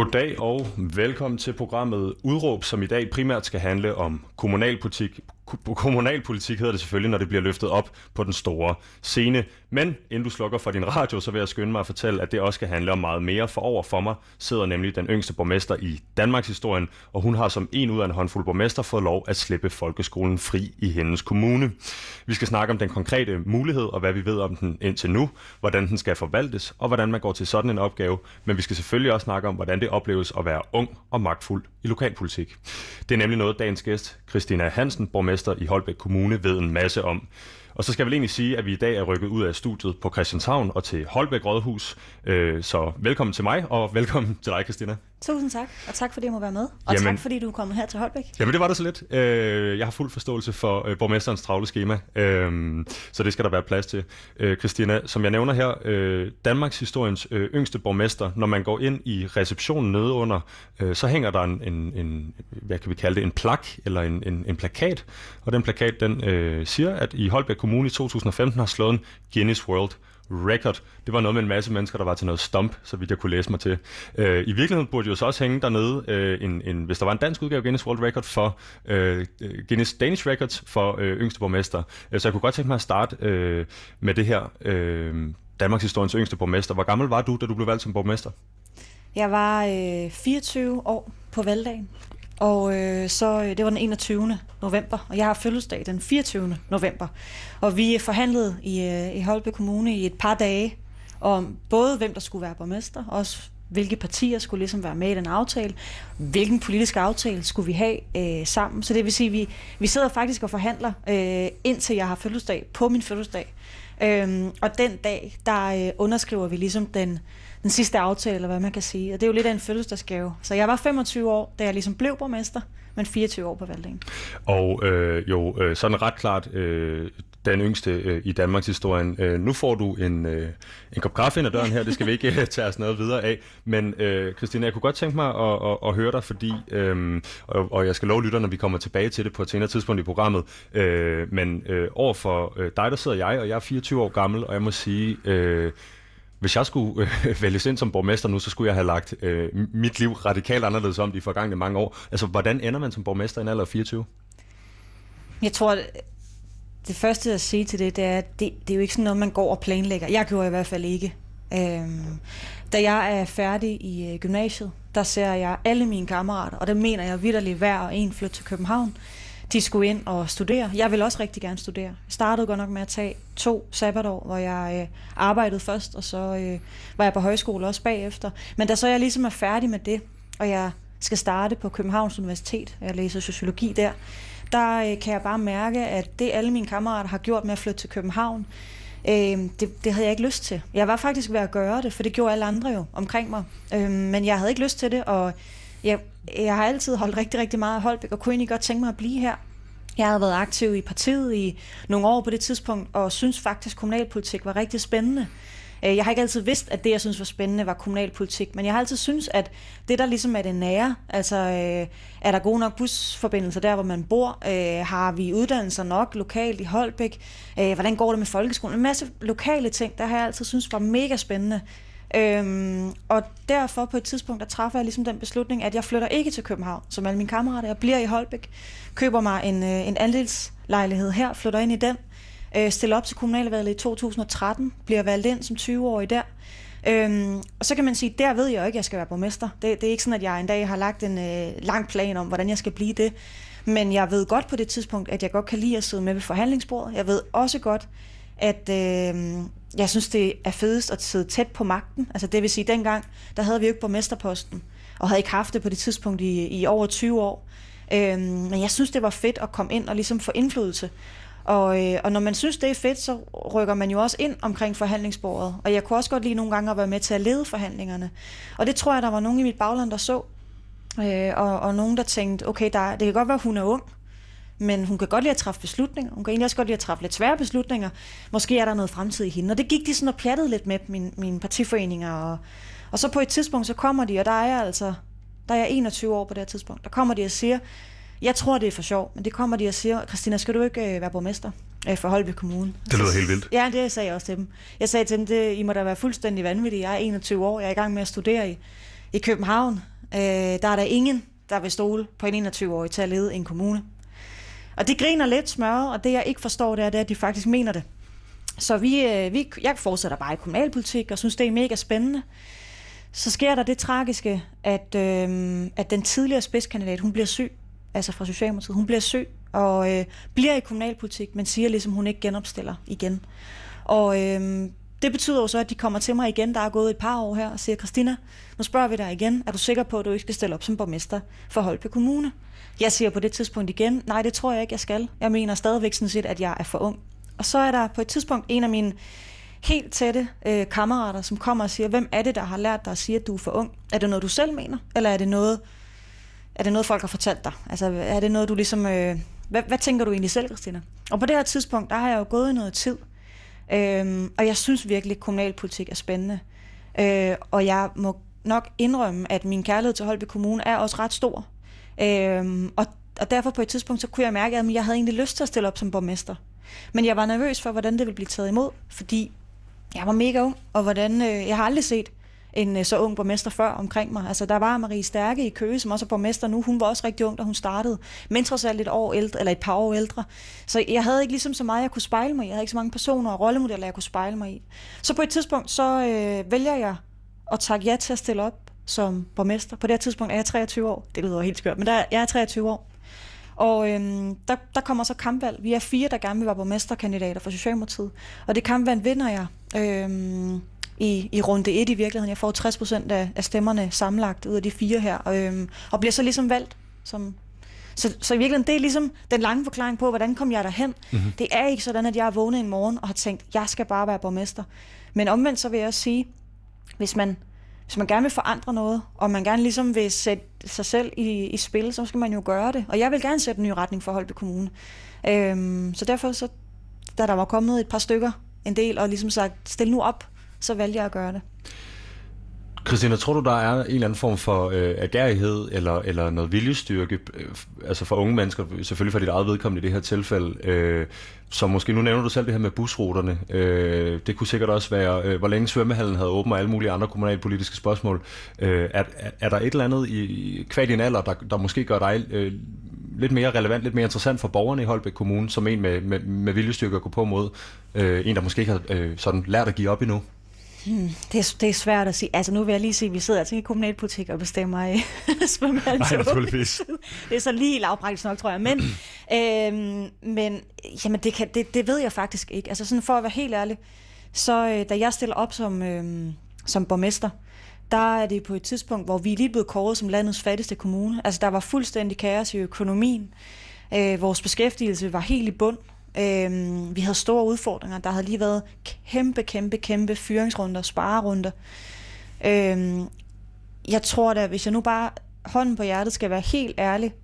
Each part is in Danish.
Goddag og velkommen til programmet Udråb, som i dag primært skal handle om kommunalpolitik, kommunalpolitik hedder det selvfølgelig, når det bliver løftet op på den store scene. Men inden du slukker for din radio, så vil jeg skynde mig at fortælle, at det også skal handle om meget mere. For over for mig sidder nemlig den yngste borgmester i Danmarks historien, og hun har som en ud af en håndfuld borgmester fået lov at slippe folkeskolen fri i hendes kommune. Vi skal snakke om den konkrete mulighed, og hvad vi ved om den indtil nu, hvordan den skal forvaltes, og hvordan man går til sådan en opgave. Men vi skal selvfølgelig også snakke om, hvordan det opleves at være ung og magtfuld i lokalpolitik. Det er nemlig noget, dagens gæst, Christina Hansen, borgmester i Holbæk Kommune, ved en masse om. Og så skal jeg vel egentlig sige, at vi i dag er rykket ud af studiet på Christianshavn og til Holbæk Rådhus. Øh, så velkommen til mig, og velkommen til dig, Christina. Tusind tak, og tak fordi jeg må være med. Og jamen, tak fordi du er kommet her til Holbæk. Jamen det var der så lidt. Øh, jeg har fuld forståelse for øh, borgmesterens travle schema, så det skal der være plads til. Christina, som jeg nævner her, Danmarks historiens yngste borgmester, når man går ind i receptionen nede under, så hænger der en, en, en, hvad kan vi kalde det, en plak eller en, en, en plakat. Og den plakat, den øh, siger, at i Holbæk Kommune i 2015 har slået en Guinness World Record. Det var noget med en masse mennesker, der var til noget stump, så vidt jeg kunne læse mig til. Øh, I virkeligheden burde jo så også hænge dernede, øh, en, en, hvis der var en dansk udgave af Guinness World Record for øh, Guinness Danish Records for øh, yngste borgmester. Øh, så jeg kunne godt tænke mig at starte øh, med det her. Øh, Danmarks historiens yngste borgmester. Hvor gammel var du, da du blev valgt som borgmester? Jeg var øh, 24 år på valgdagen. Og øh, så øh, det var den 21. november, og jeg har fødselsdag den 24. november. Og vi forhandlede i, øh, i Holbæk Kommune i et par dage om både hvem der skulle være borgmester, også hvilke partier skulle ligesom være med i den aftale, hvilken politisk aftale skulle vi have øh, sammen. Så det vil sige, at vi, vi sidder faktisk og forhandler, øh, indtil jeg har fødselsdag, på min fødselsdag. Øhm, og den dag, der øh, underskriver vi ligesom den, den sidste aftale, eller hvad man kan sige. Og det er jo lidt af en fødselsdagsgave. Så jeg var 25 år, da jeg ligesom blev borgmester, men 24 år på valgdagen. Og øh, jo, øh, sådan ret klart, øh, den yngste øh, i Danmarks historien. Øh, nu får du en, øh, en kop kaffe ind ad døren her, det skal vi ikke øh, tage os noget videre af. Men øh, Christina, jeg kunne godt tænke mig at, at, at høre dig, fordi, øh, og, og jeg skal love lytterne, når vi kommer tilbage til det på et senere tidspunkt i programmet, øh, men øh, over for øh, dig, der sidder jeg, og jeg er 24 år gammel, og jeg må sige... Øh, hvis jeg skulle øh, vælges ind som borgmester nu, så skulle jeg have lagt øh, mit liv radikalt anderledes om de forgangne mange år. Altså, hvordan ender man som borgmester i en alder af 24? Jeg tror, det første at sige til det, det er, at det, det er jo ikke sådan noget, man går og planlægger. Jeg gjorde i hvert fald ikke. Øhm, da jeg er færdig i øh, gymnasiet, der ser jeg alle mine kammerater, og det mener jeg vidderligt hver og en flytte til København. De skulle ind og studere. Jeg vil også rigtig gerne studere. Jeg startede godt nok med at tage to sabbatår, hvor jeg øh, arbejdede først, og så øh, var jeg på højskole også bagefter. Men da så jeg ligesom er færdig med det, og jeg skal starte på Københavns Universitet, jeg læser sociologi der, der øh, kan jeg bare mærke, at det alle mine kammerater har gjort med at flytte til København, øh, det, det havde jeg ikke lyst til. Jeg var faktisk ved at gøre det, for det gjorde alle andre jo omkring mig. Øh, men jeg havde ikke lyst til det, og jeg, jeg har altid holdt rigtig, rigtig meget af Holbæk, og kunne egentlig godt tænke mig at blive her. Jeg havde været aktiv i partiet i nogle år på det tidspunkt, og synes faktisk, at kommunalpolitik var rigtig spændende. Øh, jeg har ikke altid vidst, at det, jeg synes var spændende, var kommunalpolitik, men jeg har altid synes, at det, der ligesom er det nære, altså øh, er der gode nok busforbindelser der, hvor man bor? Øh, har vi uddannelser nok lokalt i Holbæk? hvordan går det med folkeskolen? En masse lokale ting, der har jeg altid synes var mega spændende. Øhm, og derfor på et tidspunkt, der træffer jeg ligesom den beslutning, at jeg flytter ikke til København, som alle mine kammerater. Jeg bliver i Holbæk, køber mig en, en andelslejlighed her, flytter ind i den, øh, stiller op til kommunalvalget i 2013, bliver valgt ind som 20-årig der. Øhm, og så kan man sige, der ved jeg jo ikke, at jeg skal være borgmester. Det, det er ikke sådan, at jeg en dag har lagt en øh, lang plan om, hvordan jeg skal blive det. Men jeg ved godt på det tidspunkt, at jeg godt kan lide at sidde med ved forhandlingsbordet. Jeg ved også godt, at øh, jeg synes, det er fedest at sidde tæt på magten. Altså det vil sige, dengang, der havde vi jo ikke borgmesterposten, og havde ikke haft det på det tidspunkt i, i over 20 år. Øh, men jeg synes, det var fedt at komme ind og ligesom få indflydelse. Og, øh, og når man synes, det er fedt, så rykker man jo også ind omkring forhandlingsbordet. Og jeg kunne også godt lide nogle gange at være med til at lede forhandlingerne. Og det tror jeg, der var nogen i mit bagland, der så. Øh, og, og nogen, der tænkte, okay, der, det kan godt være, hun er ung, men hun kan godt lide at træffe beslutninger. Hun kan egentlig også godt lide at træffe lidt svære beslutninger. Måske er der noget fremtid i hende. Og det gik de sådan og pjattede lidt med, mine, mine partiforeninger. Og, og så på et tidspunkt, så kommer de, og der er jeg altså, der er jeg 21 år på det her tidspunkt, der kommer de og siger, jeg tror, det er for sjov, men det kommer de og siger, Christina, skal du ikke øh, være borgmester øh, for Holby Kommune? Det lyder helt vildt. Ja, det sagde jeg også til dem. Jeg sagde til dem, det, I må da være fuldstændig vanvittige. Jeg er 21 år, jeg er i gang med at studere i. I København, øh, der er der ingen, der vil stole på en 21-årig til at lede en kommune. Og det griner lidt smør, og det jeg ikke forstår, det er, det er, at de faktisk mener det. Så vi, øh, vi, jeg fortsætter bare i kommunalpolitik og synes, det er mega spændende. Så sker der det tragiske, at, øh, at den tidligere spidskandidat, hun bliver syg, altså fra Socialdemokratiet, hun bliver syg og øh, bliver i kommunalpolitik, men siger ligesom, hun ikke genopstiller igen. Og øh, det betyder jo så, at de kommer til mig igen, der er gået et par år her, og siger, Christina, nu spørger vi dig igen, er du sikker på, at du ikke skal stille op som borgmester for Holbe Kommune? Jeg siger på det tidspunkt igen, nej, det tror jeg ikke, jeg skal. Jeg mener stadigvæk sådan set, at jeg er for ung. Og så er der på et tidspunkt en af mine helt tætte øh, kammerater, som kommer og siger, hvem er det, der har lært dig at sige, at du er for ung? Er det noget, du selv mener? Eller er det noget, er det noget folk har fortalt dig? Altså, er det noget, du ligesom... Øh, hvad, hvad tænker du egentlig selv, Christina? Og på det her tidspunkt, der har jeg jo gået i noget tid. Øhm, og jeg synes virkelig, at kommunalpolitik er spændende. Øh, og jeg må nok indrømme, at min kærlighed til Holbæk Kommune er også ret stor. Øhm, og, og derfor på et tidspunkt, så kunne jeg mærke, at jeg havde egentlig lyst til at stille op som borgmester. Men jeg var nervøs for, hvordan det ville blive taget imod, fordi jeg var mega ung, og hvordan, øh, jeg har aldrig set en øh, så ung borgmester før omkring mig. Altså, der var Marie Stærke i Køge, som også er borgmester nu. Hun var også rigtig ung, da hun startede. Men trods alt et, år ældre, eller et par år ældre. Så jeg havde ikke ligesom så meget, jeg kunne spejle mig i. Jeg havde ikke så mange personer og rollemodeller, jeg kunne spejle mig i. Så på et tidspunkt, så øh, vælger jeg at takke ja til at stille op som borgmester. På det her tidspunkt er jeg 23 år. Det lyder helt skørt, men der, jeg er 23 år. Og øhm, der, der kommer så kampvalg. Vi er fire, der gerne vil være borgmesterkandidater for Socialdemokratiet. Og det kampvalg vinder jeg øhm, i, i runde 1 i virkeligheden. Jeg får 60 procent af, af stemmerne sammenlagt ud af de fire her. Og, øhm, og bliver så ligesom valgt som så, så i virkeligheden, det er ligesom den lange forklaring på, hvordan kom jeg derhen. Mm-hmm. Det er ikke sådan, at jeg er vågnet en morgen og har tænkt, jeg skal bare være borgmester. Men omvendt så vil jeg også sige, hvis man hvis man gerne vil forandre noget, og man gerne ligesom vil sætte sig selv i, i spil, så skal man jo gøre det. Og jeg vil gerne sætte en ny retning for Holby Kommune. Øhm, så derfor, så, da der var kommet et par stykker, en del, og ligesom sagt, stil nu op, så valgte jeg at gøre det. Christina, tror du, der er en eller anden form for øh, agerighed eller, eller noget viljestyrke, øh, altså for unge mennesker, selvfølgelig for dit eget vedkommende i det her tilfælde, øh, som måske, nu nævner du selv det her med busruterne, øh, det kunne sikkert også være, øh, hvor længe svømmehallen havde åbent og alle mulige andre kommunalpolitiske spørgsmål. Øh, er, er der et eller andet i kvad din alder, der, der måske gør dig øh, lidt mere relevant, lidt mere interessant for borgerne i Holbæk Kommune, som en med, med, med viljestyrke at gå på mod øh, en, der måske ikke har øh, sådan lært at give op endnu? Hmm, det, er, det er svært at sige. Altså nu vil jeg lige sige, at vi sidder altså i kommunalpolitik og bestemmer i svømmehallen. Nej, naturligvis. Det er så lige lavpraktisk nok, tror jeg. Men, øhm, men jamen, det, kan, det, det ved jeg faktisk ikke. Altså sådan for at være helt ærlig, så øh, da jeg stiller op som, øh, som borgmester, der er det på et tidspunkt, hvor vi er lige blevet kåret som landets fattigste kommune. Altså der var fuldstændig kaos i økonomien. Øh, vores beskæftigelse var helt i bund. Øhm, vi havde store udfordringer. Der havde lige været kæmpe, kæmpe, kæmpe fyringsrunder, sparerunder. Øhm, jeg tror da, hvis jeg nu bare hånden på hjertet skal være helt ærlig,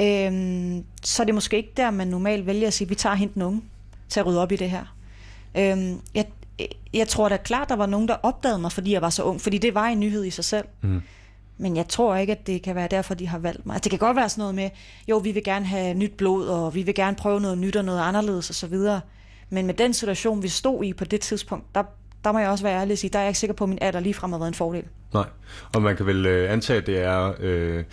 øhm, så er det måske ikke der, man normalt vælger at sige, vi tager hent den unge til at rydde op i det her. Øhm, jeg, jeg tror da klart, der var nogen, der opdagede mig, fordi jeg var så ung, fordi det var en nyhed i sig selv. Mm. Men jeg tror ikke, at det kan være derfor, de har valgt mig. Altså, det kan godt være sådan noget med, jo, vi vil gerne have nyt blod, og vi vil gerne prøve noget nyt og noget anderledes osv. Men med den situation, vi stod i på det tidspunkt, der, der må jeg også være ærlig og sige, der er jeg ikke sikker på, at min alder ligefrem har været en fordel. Nej, og man kan vel øh, antage, at det er... Øh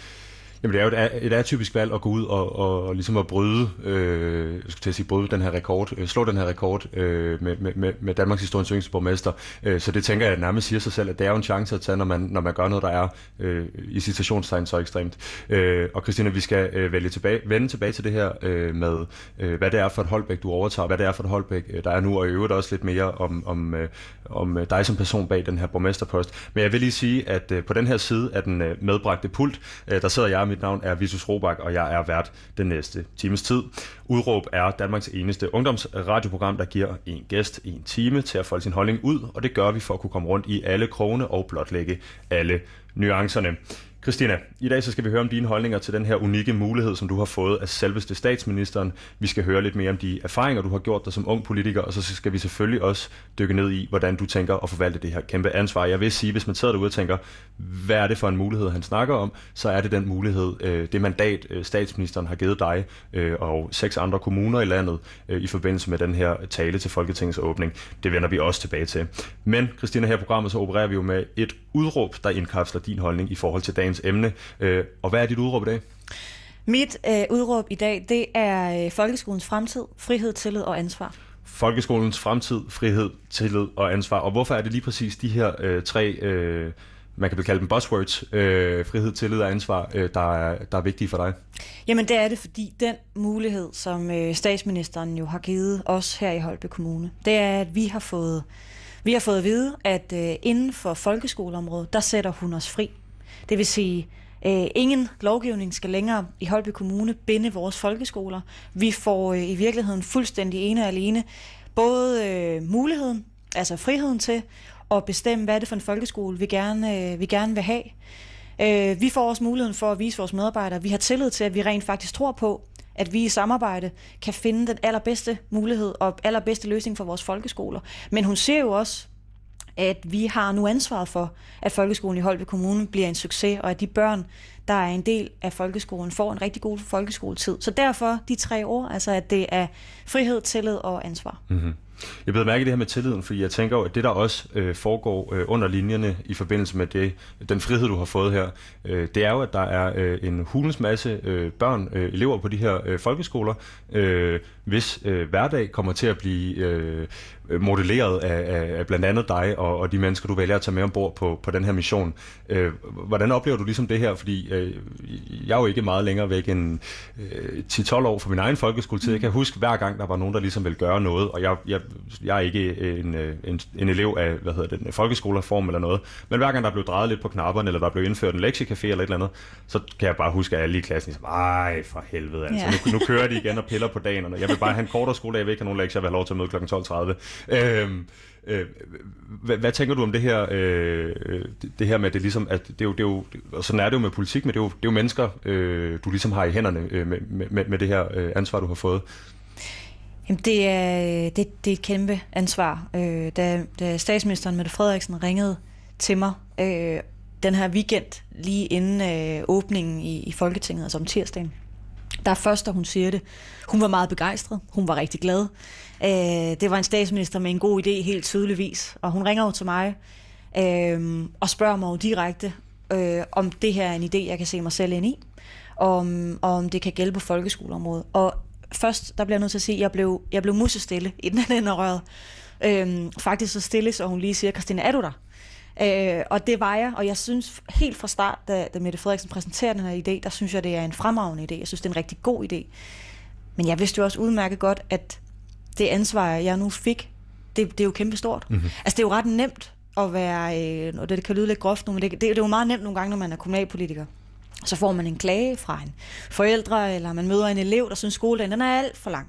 Jamen det er jo et, et atypisk valg at gå ud og, og, og ligesom at bryde, øh, jeg skulle til at sige, bryde den her rekord, øh, slå den her rekord øh, med, med, med Danmarks historiens yngste borgmester. Øh, så det tænker jeg nærmest siger sig selv, at det er jo en chance at tage, når man, når man gør noget, der er øh, i citationstegn så ekstremt. Øh, og Christina, vi skal øh, vælge tilbage, vende tilbage til det her øh, med, øh, hvad det er for et holdbæk, du overtager, hvad det er for et holdbæk, øh, der er nu, og i øvrigt også lidt mere om, om, øh, om dig som person bag den her borgmesterpost. Men jeg vil lige sige, at øh, på den her side af den øh, medbragte pult, øh, der sidder jeg, mit navn er Visus Robak, og jeg er vært den næste times tid. Udråb er Danmarks eneste ungdomsradioprogram, der giver en gæst en time til at folde sin holdning ud, og det gør vi for at kunne komme rundt i alle krogene og blotlægge alle nuancerne. Christina, i dag så skal vi høre om dine holdninger til den her unikke mulighed, som du har fået af selveste statsministeren. Vi skal høre lidt mere om de erfaringer, du har gjort dig som ung politiker, og så skal vi selvfølgelig også dykke ned i, hvordan du tænker at forvalte det her kæmpe ansvar. Jeg vil sige, hvis man sidder derude og tænker, hvad er det for en mulighed, han snakker om, så er det den mulighed, øh, det mandat, øh, statsministeren har givet dig øh, og seks andre kommuner i landet øh, i forbindelse med den her tale til Folketingets åbning. Det vender vi også tilbage til. Men Christina, her i programmet så opererer vi jo med et udråb, der indkapsler din holdning i forhold til dagens emne. Øh, og hvad er dit udråb i dag? Mit øh, udråb i dag, det er øh, folkeskolens fremtid, frihed, tillid og ansvar. Folkeskolens fremtid, frihed, tillid og ansvar. Og hvorfor er det lige præcis de her øh, tre, øh, man kan kalde dem buzzwords, øh, frihed, tillid og ansvar, øh, der, er, der er vigtige for dig? Jamen det er det, fordi den mulighed, som øh, statsministeren jo har givet os her i Holbe Kommune, det er, at vi har fået, vi har fået at vide, at øh, inden for folkeskoleområdet, der sætter hun os fri. Det vil sige, Øh, ingen lovgivning skal længere i Holby Kommune binde vores folkeskoler. Vi får øh, i virkeligheden fuldstændig ene og alene både øh, muligheden, altså friheden til at bestemme, hvad er det for en folkeskole, vi gerne, øh, vi gerne vil have. Øh, vi får også muligheden for at vise vores medarbejdere, vi har tillid til, at vi rent faktisk tror på, at vi i samarbejde kan finde den allerbedste mulighed og allerbedste løsning for vores folkeskoler. Men hun ser jo også, at vi har nu ansvaret for, at folkeskolen i Holbæk Kommune bliver en succes, og at de børn, der er en del af folkeskolen, får en rigtig god folkeskoletid. Så derfor de tre år, altså at det er frihed, tillid og ansvar. Mm-hmm. Jeg blev mærke det her med tilliden, fordi jeg tænker at det der også øh, foregår øh, under linjerne i forbindelse med det, den frihed, du har fået her, øh, det er jo, at der er øh, en hulens masse øh, børn, øh, elever på de her øh, folkeskoler, øh, hvis øh, hverdag kommer til at blive øh, modelleret af, af, af blandt andet dig og, og de mennesker, du vælger at tage med ombord på, på den her mission. Øh, hvordan oplever du ligesom det her? Fordi øh, jeg er jo ikke meget længere væk end øh, 10-12 år fra min egen folkeskoletid. Jeg kan huske hver gang, der var nogen, der ligesom ville gøre noget, og jeg, jeg, jeg er ikke en, en, en elev af, hvad hedder det, en folkeskoleform eller noget, men hver gang der blev drejet lidt på knapperne, eller der blev indført en lektiecafé eller et eller andet, så kan jeg bare huske, at alle i klassen ligesom, ej for helvede, altså, ja. nu, nu kører de igen og piller på dagen, og jeg vil bare have en kortere skole, jeg vil ikke have nogen lektier, jeg vil have lov til at møde kl. 12.30. Øhm, øh, hvad, hvad tænker du om det her, øh, det, her med, at det ligesom, at det er jo, det er jo, og sådan er det jo med politik, men det er jo, det er jo mennesker, øh, du ligesom har i hænderne øh, med, med, med det her øh, ansvar, du har fået. Jamen, det er, det, det er et kæmpe ansvar. Øh, da, da statsministeren Mette Frederiksen ringede til mig øh, den her weekend, lige inden øh, åbningen i, i Folketinget, altså om tirsdagen, der er først, da hun siger det. Hun var meget begejstret. Hun var rigtig glad. Øh, det var en statsminister med en god idé, helt tydeligvis. Og hun ringer jo til mig øh, og spørger mig jo direkte, øh, om det her er en idé, jeg kan se mig selv ind i. Om, om det kan gælde på folkeskoleområdet. Og først, der bliver jeg nødt til at sige, at jeg blev, jeg blev musestille i den anden røret. Øh, faktisk så stille, så hun lige siger, Christina, er du der? Øh, og det var jeg, og jeg synes helt fra start, da, da Mette Frederiksen præsenterer den her idé, der synes jeg, det er en fremragende idé. Jeg synes, det er en rigtig god idé. Men jeg vidste jo også udmærket godt, at det ansvar, jeg nu fik, det, det er jo kæmpe stort. Mm-hmm. Altså, det er jo ret nemt at være, øh, og det, det kan lyde lidt groft nu, men det, det, det er jo meget nemt nogle gange, når man er kommunalpolitiker. Så får man en klage fra en forældre, eller man møder en elev, der synes, skoledagen den er alt for lang.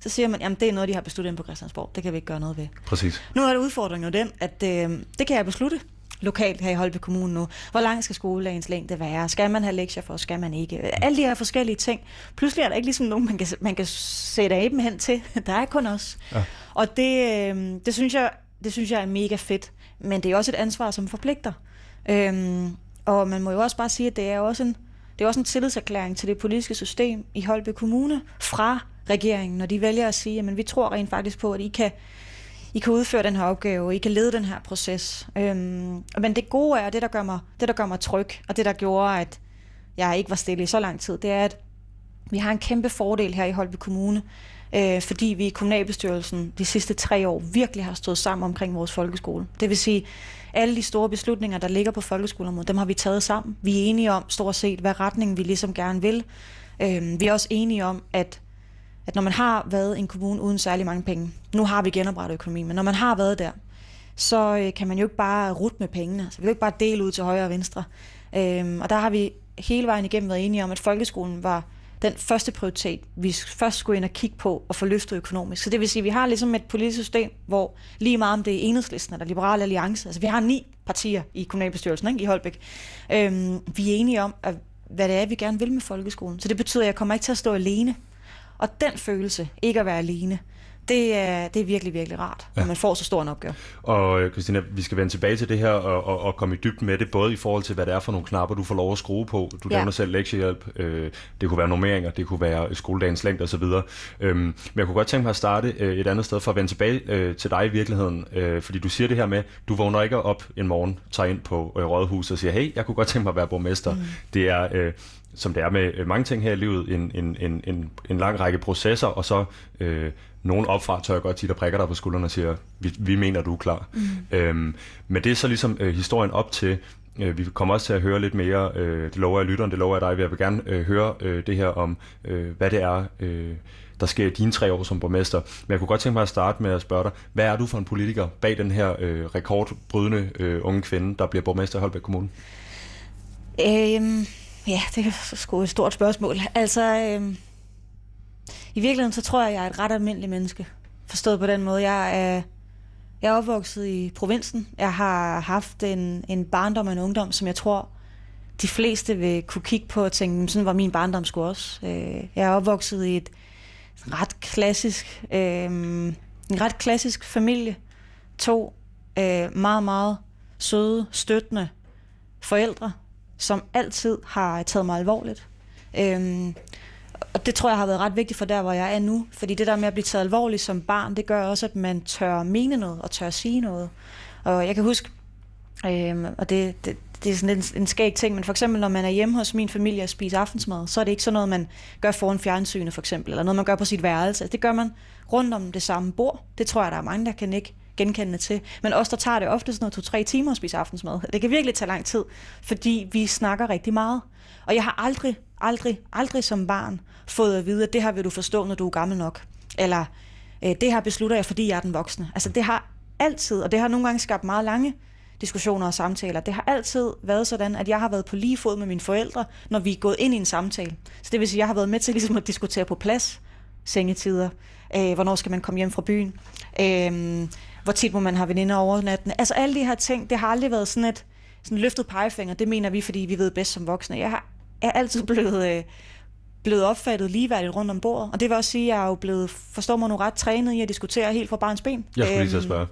Så siger man, jamen det er noget, de har besluttet på Christiansborg. Det kan vi ikke gøre noget ved. Præcis. Nu er det udfordringen jo den, at øh, det kan jeg beslutte lokalt her i Holby Kommune nu. Hvor lang skal skoledagens længde være? Skal man have lektier for? Skal man ikke? Alle de her forskellige ting. Pludselig er der ikke ligesom nogen, man kan, man kan sætte dem hen til. Der er kun os. Ja. Og det, øh, det, synes jeg, det synes jeg er mega fedt. Men det er også et ansvar, som forpligter. Øhm, og man må jo også bare sige, at det er også en, det er også en tillidserklæring til det politiske system i Holby Kommune fra regeringen, når de vælger at sige, at vi tror rent faktisk på, at I kan, I kan udføre den her opgave, I kan lede den her proces. Øhm, men det gode er, det der, gør mig, det der gør mig tryg, og det der gjorde, at jeg ikke var stille i så lang tid, det er, at vi har en kæmpe fordel her i Holby Kommune, øh, fordi vi i kommunalbestyrelsen de sidste tre år virkelig har stået sammen omkring vores folkeskole. Det vil sige, alle de store beslutninger, der ligger på folkeskoleområdet, dem har vi taget sammen. Vi er enige om stort set, hvad retning vi ligesom gerne vil. Øh, vi er også enige om, at at når man har været en kommune uden særlig mange penge, nu har vi genoprettet økonomien, men når man har været der, så øh, kan man jo ikke bare rute med pengene. Så vi kan jo ikke bare dele ud til højre og venstre. Øhm, og der har vi hele vejen igennem været enige om, at folkeskolen var den første prioritet, vi først skulle ind og kigge på og få løftet økonomisk. Så det vil sige, at vi har ligesom et politisk system, hvor lige meget om det er enhedslisten eller liberale alliance, altså vi har ni partier i kommunalbestyrelsen ikke, i Holbæk, øhm, vi er enige om, at, hvad det er, vi gerne vil med folkeskolen. Så det betyder, at jeg kommer ikke til at stå alene og den følelse, ikke at være alene, det er, det er virkelig, virkelig rart, ja. når man får så stor en opgave. Og øh, Christina, vi skal vende tilbage til det her og, og, og komme i dybden med det, både i forhold til, hvad det er for nogle knapper, du får lov at skrue på. Du ja. nævner selv lektiehjælp, øh, det kunne være normeringer, det kunne være skoledagens længde osv. Øhm, men jeg kunne godt tænke mig at starte øh, et andet sted for at vende tilbage øh, til dig i virkeligheden, øh, fordi du siger det her med, du vågner ikke op en morgen, tager ind på øh, rådhuset og siger, hey, jeg kunne godt tænke mig at være borgmester. Mm. Det er... Øh, som det er med øh, mange ting her i livet, en, en, en, en, en lang række processer, og så øh, nogen opfra tør jeg godt tit at prikker dig på skulderen og siger, vi, vi mener, du er klar. Mm. Øhm, men det er så ligesom øh, historien op til, øh, vi kommer også til at høre lidt mere, øh, det lover jeg lytteren, det lover jeg dig, jeg vil gerne øh, høre øh, det her om, øh, hvad det er, øh, der sker i dine tre år som borgmester. Men jeg kunne godt tænke mig at starte med at spørge dig, hvad er du for en politiker bag den her øh, rekordbrydende øh, unge kvinde, der bliver borgmester i Holbæk Kommune? Øhm, ja, det er sgu et stort spørgsmål. Altså, øh, i virkeligheden så tror jeg, jeg er et ret almindeligt menneske. Forstået på den måde. Jeg er, jeg er opvokset i provinsen. Jeg har haft en, en barndom og en ungdom, som jeg tror, de fleste vil kunne kigge på og tænke, sådan var min barndom sgu også. Øh, jeg er opvokset i et ret klassisk, øh, en ret klassisk familie. To øh, meget, meget søde, støttende forældre, som altid har taget mig alvorligt. Øhm, og det tror jeg har været ret vigtigt for der, hvor jeg er nu. Fordi det der med at blive taget alvorligt som barn, det gør også, at man tør mene noget og tør sige noget. Og jeg kan huske, øhm, og det, det, det er sådan en, en skæg ting, men for eksempel når man er hjemme hos min familie og spiser aftensmad, så er det ikke sådan noget, man gør foran fjernsynet for eksempel, eller noget, man gør på sit værelse. Det gør man rundt om det samme bord. Det tror jeg, der er mange, der kan ikke genkendende til. Men også der tager det ofte sådan noget to-tre timer at spise aftensmad. Det kan virkelig tage lang tid, fordi vi snakker rigtig meget. Og jeg har aldrig, aldrig, aldrig som barn fået at vide, at det her vil du forstå, når du er gammel nok. Eller øh, det her beslutter jeg, fordi jeg er den voksne. Altså det har altid, og det har nogle gange skabt meget lange diskussioner og samtaler. Det har altid været sådan, at jeg har været på lige fod med mine forældre, når vi er gået ind i en samtale. Så det vil sige, at jeg har været med til ligesom at diskutere på plads, sengetider, øh, hvornår skal man komme hjem fra byen, øh, hvor tit må man have veninder over natten. Altså alle de her ting, det har aldrig været sådan et sådan løftet pegefinger, det mener vi, fordi vi ved bedst som voksne. Jeg har, er altid blevet, øh, blevet opfattet ligeværdigt rundt om bordet, og det vil også sige, at jeg er jo blevet, forstår mig nu ret, trænet i at diskutere helt fra barns ben. Jeg skulle lige til at spørge.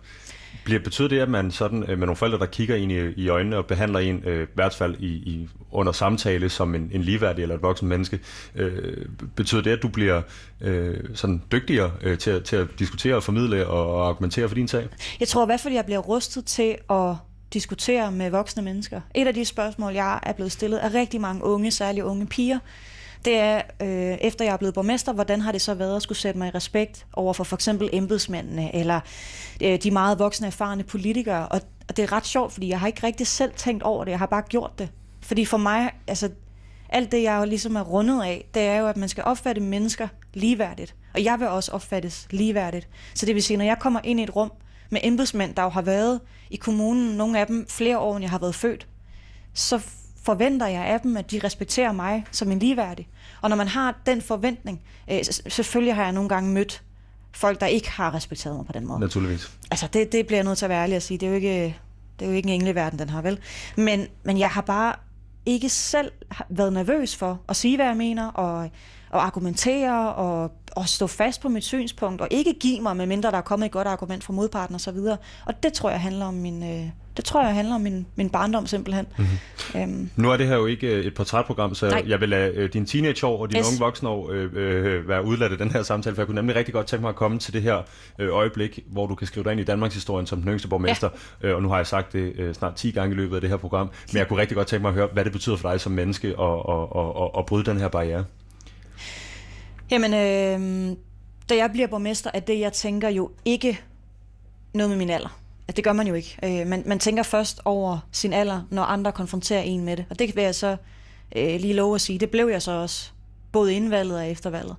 Bliver, betyder det, at man sådan, øh, med nogle forældre, der kigger ind i, i øjnene og behandler en, øh, i hvert fald i, i, under samtale som en, en ligeværdig eller et voksen menneske, øh, betyder det, at du bliver øh, sådan dygtigere øh, til, til at diskutere og formidle og, og argumentere for din sag? Jeg tror i hvert fald, jeg bliver rustet til at diskutere med voksne mennesker. Et af de spørgsmål, jeg er blevet stillet af rigtig mange unge, særligt unge piger, det er, øh, efter jeg er blevet borgmester, hvordan har det så været at skulle sætte mig i respekt over for for eksempel embedsmændene, eller øh, de meget voksne, erfarne politikere. Og, og det er ret sjovt, fordi jeg har ikke rigtig selv tænkt over det, jeg har bare gjort det. Fordi for mig, altså alt det, jeg jo ligesom er rundet af, det er jo, at man skal opfatte mennesker ligeværdigt. Og jeg vil også opfattes ligeværdigt. Så det vil sige, når jeg kommer ind i et rum med embedsmænd, der jo har været i kommunen, nogle af dem flere år, end jeg har været født, så forventer jeg af dem, at de respekterer mig som en ligeværdig. Og når man har den forventning, øh, selvfølgelig har jeg nogle gange mødt folk, der ikke har respekteret mig på den måde. Naturligvis. Altså, det, det bliver jeg nødt til at være ærlig at sige. Det er jo ikke, det er jo ikke en engleverden, den har vel. Men, men jeg har bare ikke selv været nervøs for at sige, hvad jeg mener, og, og argumentere, og, og stå fast på mit synspunkt, og ikke give mig, medmindre der er kommet et godt argument fra modparten og så videre. Og det tror jeg handler om min, øh, det tror jeg handler om min, min barndom simpelthen. Mm-hmm. Øhm. Nu er det her jo ikke øh, et portrætprogram, så Nej. jeg vil lade øh, din teenageår og dine yes. unge voksne øh, øh, være udladt af den her samtale, for jeg kunne nemlig rigtig godt tænke mig at komme til det her øh, øjeblik, hvor du kan skrive dig ind i Danmarks historien som den yngste borgmester, ja. øh, og nu har jeg sagt det øh, snart 10 gange i løbet af det her program, men jeg kunne rigtig godt tænke mig at høre, hvad det betyder for dig som menneske at, at, at, at, at bryde den her barriere. Jamen, øh, da jeg bliver borgmester, er det, jeg tænker jo ikke noget med min alder. At det gør man jo ikke. Øh, man, man tænker først over sin alder, når andre konfronterer en med det. Og det vil jeg så øh, lige love at sige. Det blev jeg så også, både indvalget og eftervalget.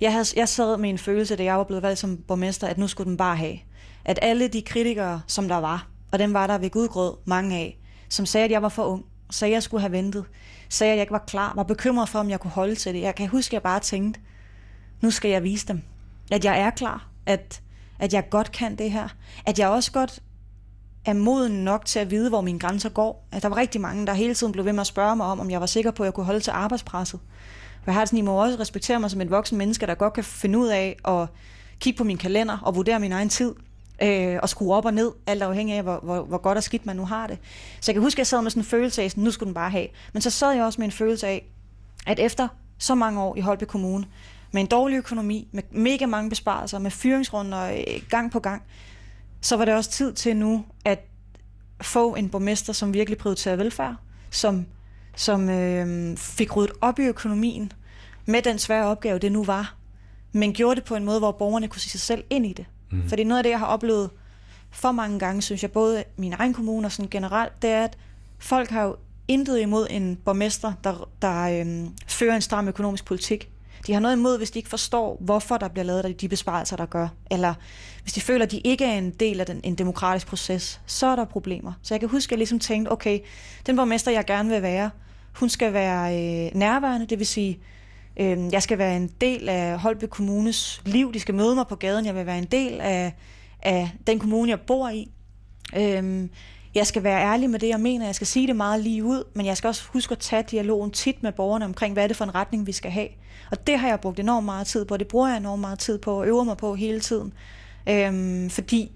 Jeg, havde, jeg sad med en følelse, da jeg var blevet valgt som borgmester, at nu skulle den bare have. At alle de kritikere, som der var, og dem var der ved gudgrød mange af, som sagde, at jeg var for ung, sagde, at jeg skulle have ventet, sagde, at jeg ikke var klar, var bekymret for, om jeg kunne holde til det. Jeg kan huske, at jeg bare tænkte, nu skal jeg vise dem, at jeg er klar, at, at jeg godt kan det her, at jeg også godt er moden nok til at vide, hvor mine grænser går. At der var rigtig mange, der hele tiden blev ved med at spørge mig om, om jeg var sikker på, at jeg kunne holde til arbejdspresset. For jeg har sådan, I må også respektere mig som et voksen menneske, der godt kan finde ud af at kigge på min kalender og vurdere min egen tid øh, og skrue op og ned, alt afhængig af, hvor, hvor, hvor godt og skidt man nu har det. Så jeg kan huske, at jeg sad med sådan en følelse af, sådan, nu skulle den bare have. Men så sad jeg også med en følelse af, at efter så mange år i Holbæk Kommune, med en dårlig økonomi, med mega mange besparelser, med fyringsrunder øh, gang på gang, så var det også tid til nu at få en borgmester, som virkelig prioriterer velfærd, som, som øh, fik ryddet op i økonomien med den svære opgave, det nu var, men gjorde det på en måde, hvor borgerne kunne se sig selv ind i det. Mm. Fordi noget af det, jeg har oplevet for mange gange, synes jeg, både min egen kommune og sådan generelt, det er, at folk har jo intet imod en borgmester, der, der øhm, fører en stram økonomisk politik. De har noget imod, hvis de ikke forstår, hvorfor der bliver lavet de besparelser, der gør. Eller hvis de føler, at de ikke er en del af den, en demokratisk proces, så er der problemer. Så jeg kan huske, at jeg ligesom tænkte, okay, den borgmester, jeg gerne vil være, hun skal være øh, nærværende, det vil sige, øh, jeg skal være en del af Holbæk Kommunes liv, de skal møde mig på gaden, jeg vil være en del af, af den kommune, jeg bor i. Øh, jeg skal være ærlig med det, jeg mener. Jeg skal sige det meget lige ud, men jeg skal også huske at tage dialogen tit med borgerne omkring, hvad er det for en retning, vi skal have. Og det har jeg brugt enormt meget tid på, og det bruger jeg enormt meget tid på, og øver mig på hele tiden. Øhm, fordi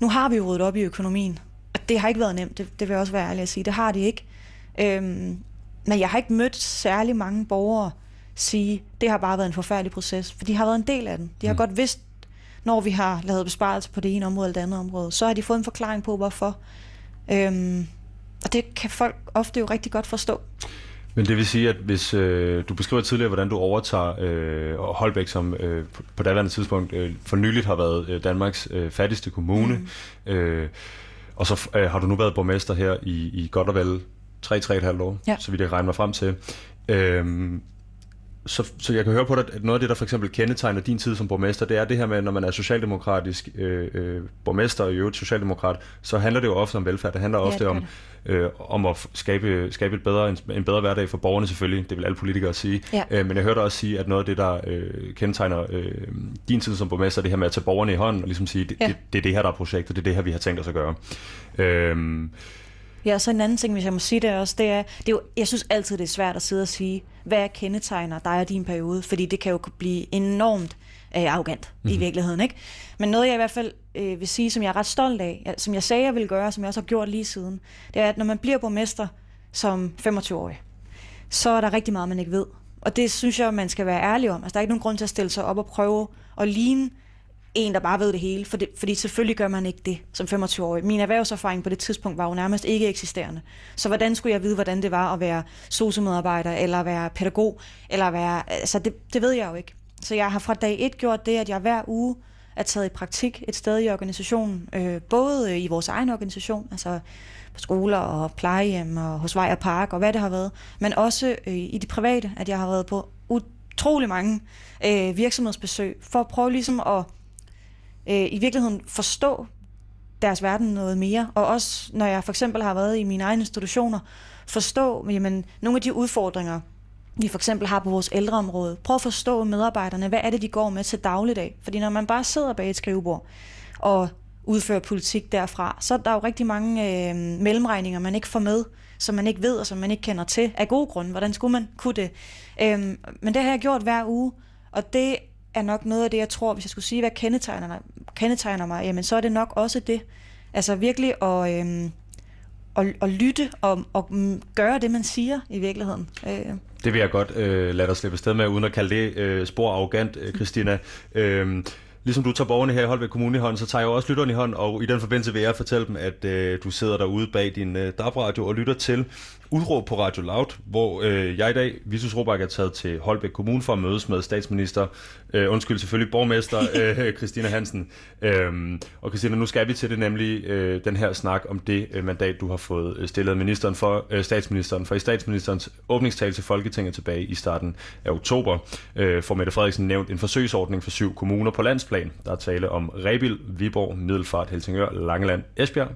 nu har vi jo ryddet op i økonomien, og det har ikke været nemt, det, det vil jeg også være ærlig at sige. Det har det ikke. Øhm, men jeg har ikke mødt særlig mange borgere sige, det har bare været en forfærdelig proces, for de har været en del af den. De har mm. godt vidst, når vi har lavet besparelser på det ene område eller det andet område, så har de fået en forklaring på, hvorfor. Øhm, og det kan folk ofte jo rigtig godt forstå. Men det vil sige, at hvis øh, du beskriver tidligere, hvordan du overtager øh, Holbæk, som øh, på, daværende tidspunkt øh, for nyligt har været øh, Danmarks øh, fattigste kommune, mm. øh, og så øh, har du nu været borgmester her i, i godt og vel 3-3,5 år, ja. så vidt jeg regner mig frem til. Øh, så, så jeg kan høre på dig, at noget af det, der for eksempel kendetegner din tid som borgmester, det er det her med, når man er socialdemokratisk øh, øh, borgmester og i øvrigt socialdemokrat, så handler det jo ofte om velfærd. Det handler ja, ofte det om, øh, om at skabe, skabe et bedre, en, en bedre hverdag for borgerne selvfølgelig. Det vil alle politikere sige. Ja. Øh, men jeg hørte også sige, at noget af det, der øh, kendetegner øh, din tid som borgmester, det her med at tage borgerne i hånden og ligesom sige, det, ja. det, det er det her, der er projektet, det er det her, vi har tænkt os at gøre. Øh, Ja, så en anden ting, hvis jeg må sige det også, det er, det er jo, jeg synes altid, det er svært at sidde og sige, hvad kendetegner dig og din periode, fordi det kan jo blive enormt øh, arrogant mm-hmm. i mhm. virkeligheden. Ikke? Men noget, jeg i hvert fald øh, vil sige, som jeg er ret stolt af, som jeg sagde, jeg ville gøre, som jeg også har gjort lige siden, det er, at når man bliver borgmester som 25-årig, så er der rigtig meget, man ikke ved. Og det synes jeg, man skal være ærlig om. Altså, der er ikke nogen grund til at stille sig op og prøve at ligne en, der bare ved det hele, for det, fordi selvfølgelig gør man ikke det som 25-årig. Min erhvervserfaring på det tidspunkt var jo nærmest ikke eksisterende. Så hvordan skulle jeg vide, hvordan det var at være sociomedarbejder, eller være pædagog, eller være... Altså, det, det ved jeg jo ikke. Så jeg har fra dag et gjort det, at jeg hver uge er taget i praktik et sted i organisationen, øh, både i vores egen organisation, altså på skoler og plejehjem og hos Vej og Park og hvad det har været, men også øh, i det private, at jeg har været på utrolig mange øh, virksomhedsbesøg, for at prøve ligesom at øh, i virkeligheden forstå deres verden noget mere. Og også når jeg for eksempel har været i mine egne institutioner, forstå jamen, nogle af de udfordringer, vi for eksempel har på vores ældreområde. Prøv at forstå medarbejderne, hvad er det, de går med til dagligdag? Fordi når man bare sidder bag et skrivebord og udfører politik derfra, så er der jo rigtig mange øh, mellemregninger, man ikke får med, som man ikke ved og som man ikke kender til af gode grunde. Hvordan skulle man kunne det? Øh, men det har jeg gjort hver uge, og det er nok noget af det, jeg tror, hvis jeg skulle sige, hvad kendetegner, kendetegner mig, jamen så er det nok også det. Altså virkelig at, øhm, at, at lytte og, og mm, gøre det, man siger i virkeligheden. Øh. Det vil jeg godt øh, lade dig slippe sted med, uden at kalde det øh, spor arrogant, øh, Christina. Øh, Ligesom du tager borgerne her i Holbæk Kommune i hånden, så tager jeg også lytterne i hånden, og i den forbindelse vil jeg fortælle dem, at øh, du sidder derude bag din øh, DAB-radio og lytter til udråb på Radio Loud, hvor øh, jeg i dag, Visus Robak, er taget til Holbæk Kommune for at mødes med statsminister, øh, undskyld selvfølgelig borgmester øh, Christina Hansen. Øh, og Christina, nu skal vi til det nemlig øh, den her snak om det øh, mandat, du har fået øh, stillet ministeren for, øh, statsministeren for i statsministerens åbningstale til Folketinget tilbage i starten af oktober, øh, får Mette Frederiksen nævnt en forsøgsordning for syv kommuner på landsplan. Der er tale om Rebil, Viborg, Middelfart, Helsingør, Langeland, Esbjerg,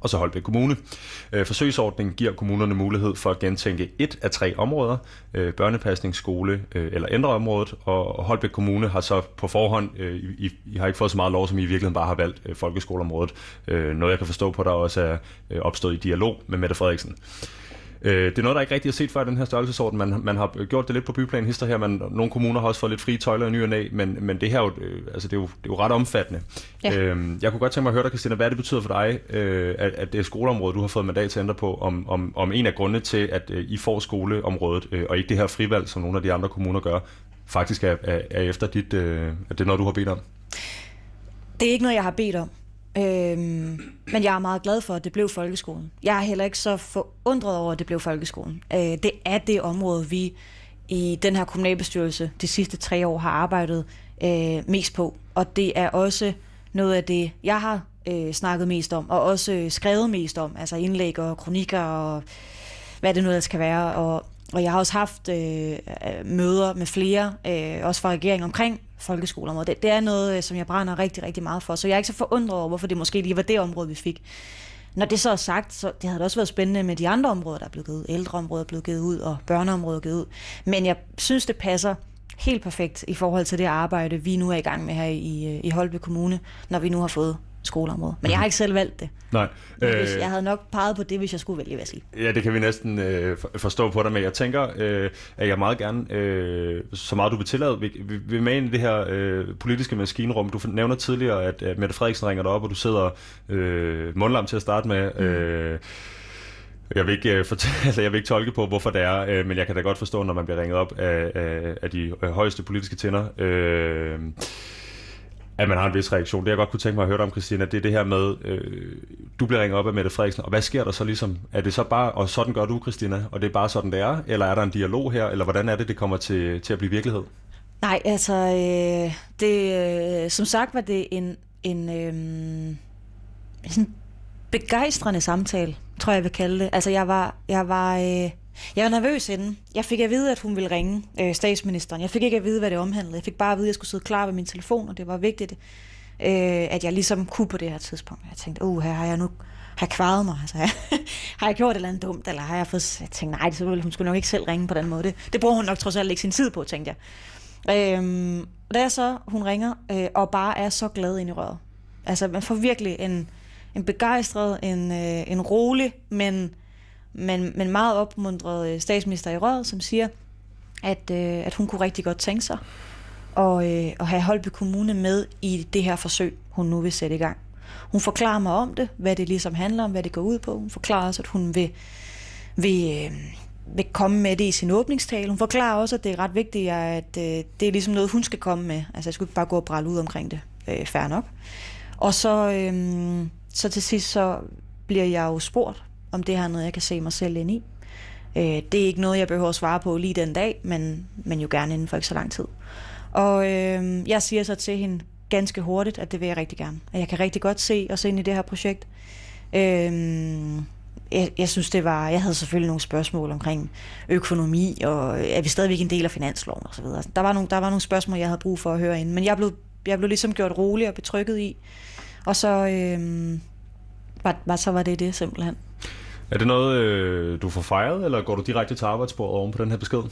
og så Holbæk Kommune. Øh, forsøgsordningen giver kommunerne mulighed for at gentænke et af tre områder, øh, børnepasning, skole øh, eller ældreområdet, og Holbæk Kommune har så på forhånd, øh, I, I har ikke fået så meget lov, som I virkelig bare har valgt folkeskoleområdet. Noget jeg kan forstå på, der også er opstået i dialog med Mette Frederiksen. Øh, det er noget, der ikke rigtig er set før i den her størrelsesorden. Man, man har gjort det lidt på byplan hister her, men nogle kommuner har også fået lidt frie tøjler i ny og næ, men, men det her jo, øh, altså det er, jo, det er jo ret omfattende. Ja. Øh, jeg kunne godt tænke mig at høre dig, Christina, hvad det betyder for dig, øh, at, at det skoleområdet, du har fået mandat til at ændre på, om, om, om en af grundene til, at øh, I får skoleområdet, øh, og ikke det her frivalg, som nogle af de andre kommuner gør, faktisk er, er, er efter dit, øh, at det er noget, du har bedt om? Det er ikke noget, jeg har bedt om. Øhm, men jeg er meget glad for, at det blev folkeskolen. Jeg er heller ikke så forundret over, at det blev folkeskolen. Øh, det er det område, vi i den her kommunalbestyrelse de sidste tre år har arbejdet øh, mest på. Og det er også noget af det, jeg har øh, snakket mest om, og også øh, skrevet mest om, altså indlæg og kronikker og hvad det nu ellers kan være. Og, og jeg har også haft øh, øh møder med flere, øh, også fra regeringen omkring folkeskoleområdet. Det, det er noget, øh, som jeg brænder rigtig, rigtig meget for. Så jeg er ikke så forundret over, hvorfor det måske lige var det område, vi fik. Når det så er sagt, så det havde også været spændende med de andre områder, der er blevet givet ud. Ældreområdet er blevet givet ud, og børneområdet er givet ud. Men jeg synes, det passer helt perfekt i forhold til det arbejde, vi nu er i gang med her i, øh, i Holbæk Kommune, når vi nu har fået skoleområde. Men jeg har ikke selv valgt det. Nej. Øh, jeg havde nok peget på det, hvis jeg skulle vælge, hvad jeg sige. Ja, det kan vi næsten øh, forstå på dig, men jeg tænker, øh, at jeg meget gerne, øh, så meget du vil tillade, vi, vi, vi med i det her øh, politiske maskinrum. Du nævner tidligere, at, at Mette Frederiksen ringer dig op, og du sidder øh, mundlam til at starte med. Mm. Øh, jeg vil, ikke fortælle, altså jeg vil ikke tolke på, hvorfor det er, øh, men jeg kan da godt forstå, når man bliver ringet op af, af, af de højeste politiske tænder. Øh, at man har en vis reaktion. Det jeg godt kunne tænke mig at høre om, Christina, det er det her med, øh, du bliver ringet op af Mette Frederiksen, og hvad sker der så ligesom? Er det så bare, og sådan gør du, Christina, og det er bare sådan, det er? Eller er der en dialog her, eller hvordan er det, det kommer til, til at blive virkelighed? Nej, altså, øh, det, øh, som sagt var det en, en øh, sådan begejstrende samtale, tror jeg, jeg vil kalde det. Altså, jeg var, jeg var, øh, jeg var nervøs inden. Jeg fik at vide, at hun ville ringe øh, statsministeren. Jeg fik ikke at vide, hvad det omhandlede. Jeg fik bare at vide, at jeg skulle sidde klar ved min telefon, og det var vigtigt, øh, at jeg ligesom kunne på det her tidspunkt. Jeg tænkte, uh, her har jeg nu har jeg kvaret mig? Altså, har jeg gjort et eller andet dumt? Eller har jeg fået... Jeg tænkte, nej, det så hun skulle nok ikke selv ringe på den måde. Det, det bruger hun nok trods alt ikke sin tid på, tænkte jeg. Øhm, og da jeg så, hun ringer, øh, og bare er så glad ind i røret. Altså, man får virkelig en, en begejstret, en, øh, en rolig, men men, men meget opmuntret øh, statsminister i røret, som siger, at, øh, at hun kunne rigtig godt tænke sig at, øh, at have Holby Kommune med i det her forsøg, hun nu vil sætte i gang. Hun forklarer mig om det, hvad det ligesom handler om, hvad det går ud på. Hun forklarer også, at hun vil, vil, øh, vil komme med det i sin åbningstale. Hun forklarer også, at det er ret vigtigt, at øh, det er ligesom noget, hun skal komme med. Altså, jeg skulle ikke bare gå og brælle ud omkring det. Øh, fair nok. Og så, øh, så til sidst, så bliver jeg jo spurgt om det her er noget, jeg kan se mig selv ind i. Øh, det er ikke noget, jeg behøver at svare på lige den dag, men, men jo gerne inden for ikke så lang tid. Og øh, jeg siger så til hende ganske hurtigt, at det vil jeg rigtig gerne. At jeg kan rigtig godt se os ind i det her projekt. Øh, jeg, jeg synes, det var... Jeg havde selvfølgelig nogle spørgsmål omkring økonomi, og er vi stadigvæk en del af finansloven og så videre. Der var nogle, der var nogle spørgsmål, jeg havde brug for at høre ind, men jeg blev, jeg blev ligesom gjort rolig og betrykket i. Og så, øh, var, var, så var det det simpelthen. Er det noget, øh, du får fejret, eller går du direkte til arbejdsbordet oven på den her besked?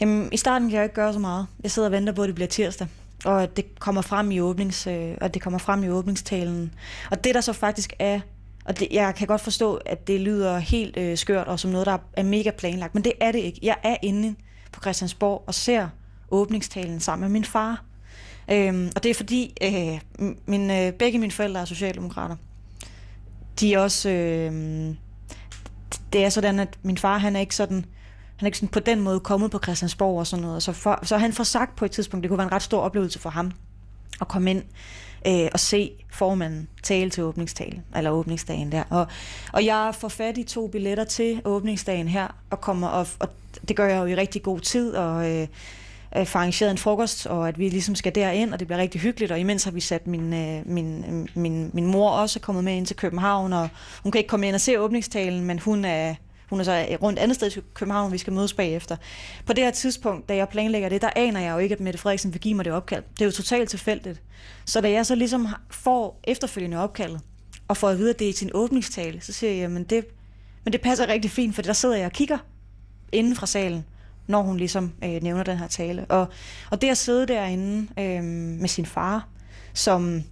Jamen, i starten kan jeg ikke gøre så meget. Jeg sidder og venter på, at det bliver tirsdag og at det kommer frem i åbnings, øh, og det kommer frem i åbningstalen. Og det der så faktisk er, og det, jeg kan godt forstå, at det lyder helt øh, skørt og som noget, der er mega planlagt, men det er det ikke. Jeg er inde på Christiansborg og ser åbningstalen sammen med min far. Øhm, og det er fordi, øh, min, øh, begge mine forældre er socialdemokrater. De er også... Øh, det er sådan, at min far, han er ikke sådan, han er ikke sådan på den måde kommet på Christiansborg og sådan noget. Så, for, så han får sagt på et tidspunkt, det kunne være en ret stor oplevelse for ham, at komme ind øh, og se formanden tale til åbningstalen, eller åbningsdagen der. Og, og jeg får fat i to billetter til åbningsdagen her, og kommer og, og det gør jeg jo i rigtig god tid, og øh, øh, får arrangeret en frokost, og at vi ligesom skal derind, og det bliver rigtig hyggeligt, og imens har vi sat min, øh, min, min, min mor også kommet med ind til København, og hun kan ikke komme ind og se åbningstalen, men hun er, hun er så rundt andet sted i København, vi skal mødes bagefter. På det her tidspunkt, da jeg planlægger det, der aner jeg jo ikke, at Mette Frederiksen vil give mig det opkald. Det er jo totalt tilfældigt. Så da jeg så ligesom får efterfølgende opkaldet, og får at vide, at det er i sin åbningstale, så siger jeg, men det, men det passer rigtig fint, for der sidder jeg og kigger inden fra salen når hun ligesom øh, nævner den her tale. Og, og det at sidde derinde øh, med sin far, som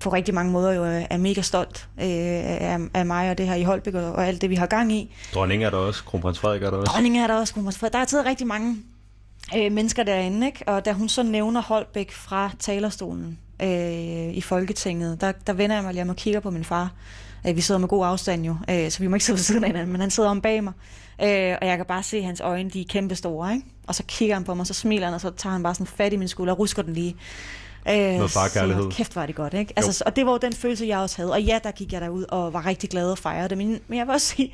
på rigtig mange måder jo er mega stolt øh, af, af mig og det her i Holbæk og, og alt det, vi har gang i. Dronning er der også, kronprins Frederik er der også. Dronning er der også, kronprins Frederik. Der er taget rigtig mange øh, mennesker derinde, ikke? og da hun så nævner Holbæk fra talerstolen øh, i Folketinget, der, der vender jeg mig lige og kigger på min far. Øh, vi sidder med god afstand jo, øh, så vi må ikke sidde ved siden af hinanden, men han sidder om bag mig. Øh, og jeg kan bare se hans øjne, de er kæmpe store, ikke? Og så kigger han på mig, så smiler han, og så tager han bare sådan fat i min skulder og rusker den lige. Øh, Noget farkærlighed. Kæft var det godt, ikke? Altså, og det var jo den følelse, jeg også havde. Og ja, der gik jeg derud og var rigtig glad og fejrede det. Men, men jeg vil også sige,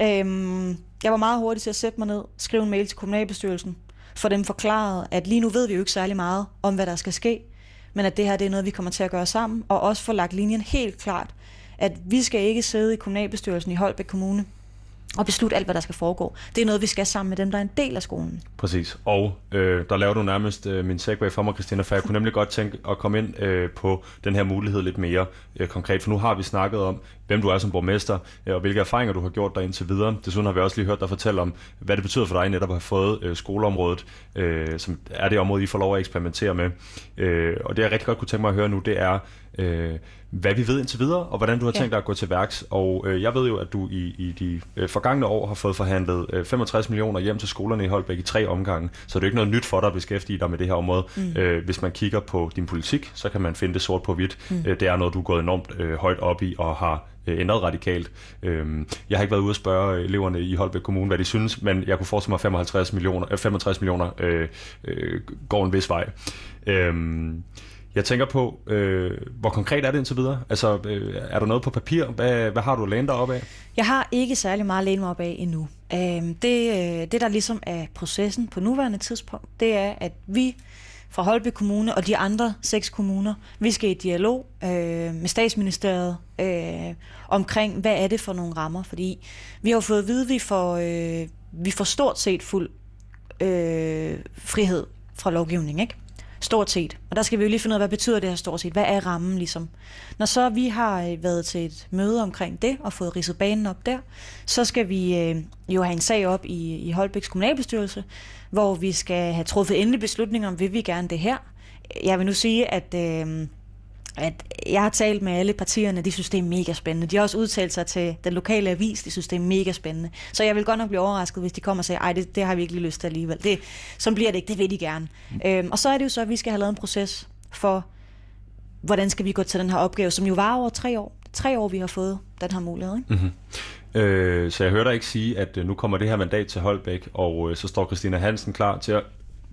øhm, jeg var meget hurtig til at sætte mig ned, skrive en mail til kommunalbestyrelsen, for dem forklaret, at lige nu ved vi jo ikke særlig meget om, hvad der skal ske, men at det her det er noget, vi kommer til at gøre sammen, og også få lagt linjen helt klart, at vi skal ikke sidde i kommunalbestyrelsen i Holbæk Kommune og beslutte alt, hvad der skal foregå. Det er noget, vi skal sammen med dem, der er en del af skolen. Præcis. Og øh, der laver du nærmest øh, min segway for mig, Christina, for jeg kunne nemlig godt tænke at komme ind øh, på den her mulighed lidt mere øh, konkret, for nu har vi snakket om, hvem du er som borgmester, øh, og hvilke erfaringer du har gjort dig indtil videre. Desuden har vi også lige hørt dig fortælle om, hvad det betyder for dig netop at have fået øh, skoleområdet, øh, som er det område, I får lov at eksperimentere med. Øh, og det jeg rigtig godt kunne tænke mig at høre nu, det er, øh, hvad vi ved indtil videre, og hvordan du har tænkt dig at gå til værks. Og øh, jeg ved jo, at du i, i de øh, forgangne år har fået forhandlet øh, 65 millioner hjem til skolerne i Holbæk i tre omgange, så det er ikke noget nyt for dig at beskæftige dig med det her område. Mm. Øh, hvis man kigger på din politik, så kan man finde det sort på hvidt. Mm. Øh, det er noget, du er gået enormt øh, højt op i og har øh, ændret radikalt. Øh, jeg har ikke været ude at spørge eleverne i Holbæk Kommune, hvad de synes, men jeg kunne forestille mig, at 55 millioner, øh, 65 millioner øh, øh, går en vis vej. Øh, jeg tænker på, øh, hvor konkret er det indtil videre? Altså, øh, er der noget på papir? Hvad, hvad har du lænet dig op af? Jeg har ikke særlig meget lænet mig op af endnu. Øh, det, øh, det, der ligesom er processen på nuværende tidspunkt, det er, at vi fra Holbæk Kommune og de andre seks kommuner, vi skal i dialog øh, med statsministeriet øh, omkring, hvad er det for nogle rammer? Fordi vi har fået at vide, at vi får, øh, vi får stort set fuld øh, frihed fra lovgivning, ikke? Stort set. Og der skal vi jo lige finde ud af, hvad betyder det her stort set? Hvad er rammen ligesom? Når så vi har øh, været til et møde omkring det og fået ridset banen op der, så skal vi øh, jo have en sag op i, i Holbæks kommunalbestyrelse, hvor vi skal have truffet endelig beslutning om, vil vi gerne det her? Jeg vil nu sige, at... Øh, at jeg har talt med alle partierne, de synes, det er mega spændende. De har også udtalt sig til den lokale avis, de synes, det er mega spændende. Så jeg vil godt nok blive overrasket, hvis de kommer og siger, ej, det, det har vi ikke lige lyst til alligevel. Det, sådan bliver det ikke, det vil de gerne. Mm. Øhm, og så er det jo så, at vi skal have lavet en proces for, hvordan skal vi gå til den her opgave, som jo var over tre år. Tre år, vi har fået den her mulighed. Ikke? Mm-hmm. Øh, så jeg hører dig ikke sige, at øh, nu kommer det her mandat til Holbæk, og øh, så står Christina Hansen klar til at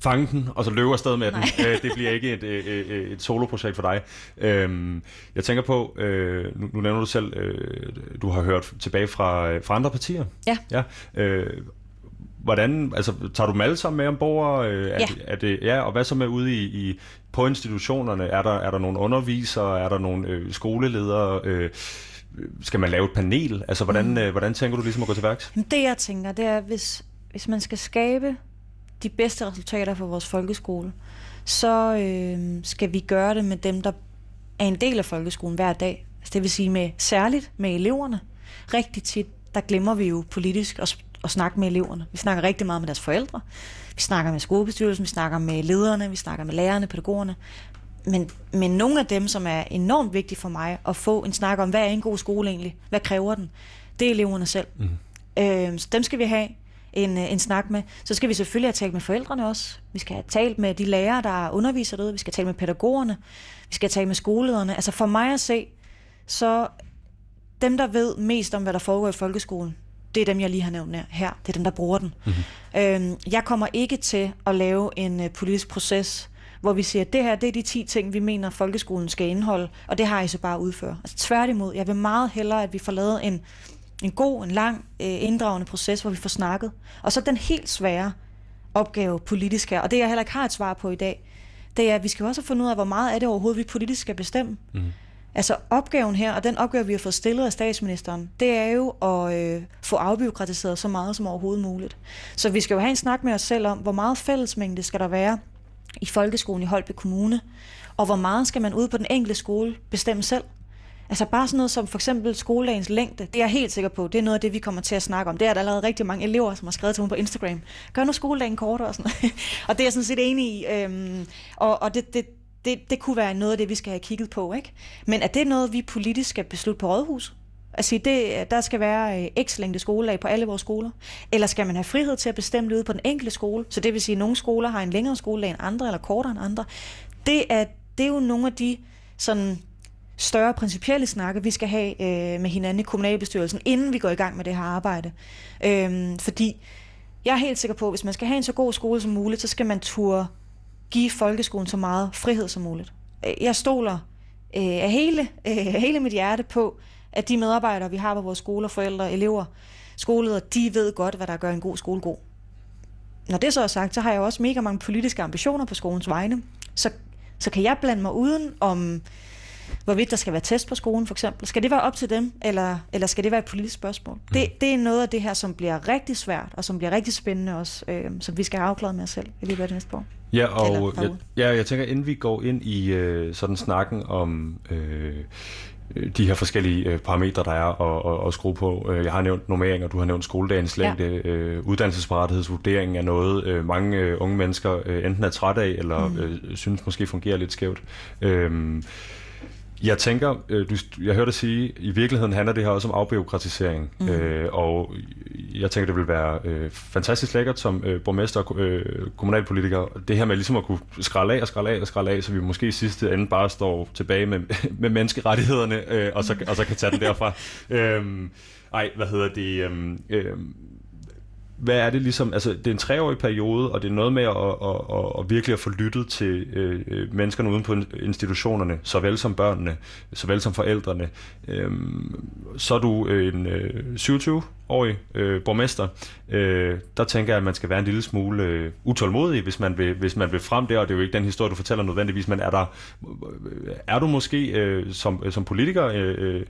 fange den, og så løbe afsted med den. Øh, det bliver ikke et, et, et, et soloprojekt for dig. Øhm, jeg tænker på, øh, nu, nu nævner du selv, øh, du har hørt tilbage fra, fra andre partier. Ja. ja øh, hvordan, altså tager du dem alle sammen med ombord? Øh, er, ja. Det, er det, ja. Og hvad så med ude i, i på institutionerne? Er der, er der nogle undervisere? Er der nogle øh, skoleledere? Øh, skal man lave et panel? Altså, hvordan, mm. øh, hvordan tænker du ligesom at gå til værks? Det, jeg tænker, det er, hvis, hvis man skal skabe de bedste resultater for vores folkeskole, så øh, skal vi gøre det med dem, der er en del af folkeskolen hver dag. Altså det vil sige med særligt med eleverne. Rigtig tit, der glemmer vi jo politisk at, at snakke med eleverne. Vi snakker rigtig meget med deres forældre. Vi snakker med skolebestyrelsen, vi snakker med lederne, vi snakker med lærerne, pædagogerne. Men, men nogle af dem, som er enormt vigtige for mig at få en snak om, hvad er en god skole egentlig? Hvad kræver den? Det er eleverne selv. Mm. Øh, så dem skal vi have en, øh, en snak med. Så skal vi selvfølgelig have talt med forældrene også. Vi skal have talt med de lærere, der underviser derude. Vi skal tale med pædagogerne. Vi skal tale med skolelederne. Altså for mig at se, så dem, der ved mest om, hvad der foregår i folkeskolen, det er dem, jeg lige har nævnt her. Det er dem, der bruger den. Mm-hmm. Øhm, jeg kommer ikke til at lave en uh, politisk proces, hvor vi siger, at det her det er de 10 ting, vi mener, folkeskolen skal indeholde, og det har I så bare udføre. Altså tværtimod, jeg vil meget hellere, at vi får lavet en, en god, en lang, øh, inddragende proces, hvor vi får snakket. Og så den helt svære opgave politisk her, og det jeg heller ikke har et svar på i dag, det er, at vi skal også fundet ud af, hvor meget er det overhovedet, vi politisk skal bestemme. Mm. Altså opgaven her, og den opgave, vi har fået stillet af statsministeren, det er jo at øh, få afbiokratiseret så meget som overhovedet muligt. Så vi skal jo have en snak med os selv om, hvor meget fællesmængde skal der være i folkeskolen i Holbæk Kommune, og hvor meget skal man ud på den enkelte skole bestemme selv. Altså bare sådan noget som for eksempel skoledagens længde, det er jeg helt sikker på, det er noget af det, vi kommer til at snakke om. Det er der allerede rigtig mange elever, som har skrevet til mig på Instagram. Gør nu skoledagen kortere og sådan Og det er jeg sådan set enig i. Øhm, og og det, det, det, det kunne være noget af det, vi skal have kigget på. Ikke? Men er det noget, vi politisk skal beslutte på rådhus? Altså, det, der skal være øh, x længde skoledag på alle vores skoler. Eller skal man have frihed til at bestemme det ude på den enkelte skole? Så det vil sige, at nogle skoler har en længere skoledag end andre, eller kortere end andre. Det er, det er jo nogle af de sådan, større principielle snakke, vi skal have øh, med hinanden i kommunalbestyrelsen, inden vi går i gang med det her arbejde. Øh, fordi jeg er helt sikker på, at hvis man skal have en så god skole som muligt, så skal man turde give folkeskolen så meget frihed som muligt. Øh, jeg stoler øh, af hele, øh, hele mit hjerte på, at de medarbejdere, vi har på vores skoler, forældre, elever, skoleleder, de ved godt, hvad der gør en god skole god. Når det så er sagt, så har jeg også mega mange politiske ambitioner på skolens vegne. Så, så kan jeg blande mig uden om hvorvidt der skal være test på skolen for eksempel. Skal det være op til dem, eller, eller skal det være et politisk spørgsmål? Mm. Det, det er noget af det her, som bliver rigtig svært, og som bliver rigtig spændende også, øh, som vi skal have afklaret med os selv i løbet af det næste år. Ja, og jeg, ja, jeg tænker, inden vi går ind i øh, sådan snakken om øh, de her forskellige øh, parametre, der er at, at, at skrue på. Øh, jeg har nævnt normeringer, du har nævnt skoledagens længde. Ja. Øh, uddannelsesparattighedsvurderingen er noget, øh, mange øh, unge mennesker øh, enten er træt af, eller mm. øh, synes måske fungerer lidt skævt. Øh, jeg tænker, øh, du, jeg hørte dig sige, i virkeligheden handler det her også om afbiokratisering, mm. øh, og jeg tænker, det vil være øh, fantastisk lækkert som øh, borgmester og øh, kommunalpolitiker, det her med ligesom at kunne skralde af og skralde af og skralde af, så vi måske i sidste ende bare står tilbage med, med menneskerettighederne, øh, og, så, og så kan tage den derfra. øh, ej, hvad hedder det? Øh, øh, hvad er det ligesom, altså det er en treårig periode, og det er noget med at, at, at, at virkelig at få lyttet til øh, øh menneskerne uden på institutionerne, såvel som børnene, såvel som forældrene. Øh, så er du øh, en øh, 27-årig øh, borgmester. Øh, der tænker jeg, at man skal være en lille smule øh, utålmodig, hvis man, vil, hvis man vil frem der, og det er jo ikke den historie, du fortæller nødvendigvis, men er, der, øh, er du måske øh, som, som politiker øh, øh,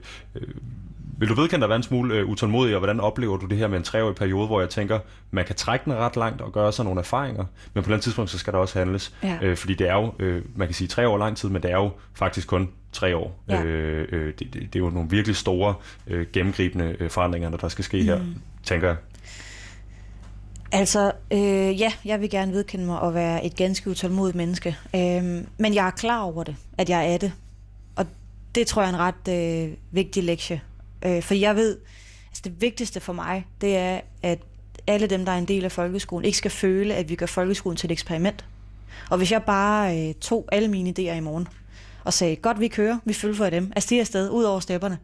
vil du vedkende dig være en smule øh, utålmodig, og hvordan oplever du det her med en treårig periode, hvor jeg tænker, man kan trække den ret langt og gøre sig nogle erfaringer, men på den tidspunkt, så skal der også handles. Ja. Øh, fordi det er jo, øh, man kan sige tre år lang tid, men det er jo faktisk kun tre år. Ja. Øh, øh, det, det, det er jo nogle virkelig store, øh, gennemgribende øh, forandringer, der skal ske her, mm. tænker jeg. Altså, øh, ja, jeg vil gerne vedkende mig at være et ganske utålmodigt menneske. Øh, men jeg er klar over det, at jeg er det. Og det tror jeg er en ret øh, vigtig lektie Øh, for jeg ved, altså det vigtigste for mig, det er, at alle dem, der er en del af folkeskolen, ikke skal føle, at vi gør folkeskolen til et eksperiment. Og hvis jeg bare øh, tog alle mine idéer i morgen, og sagde, godt vi kører, vi følger for dem, altså de er afsted, ud over stepperne,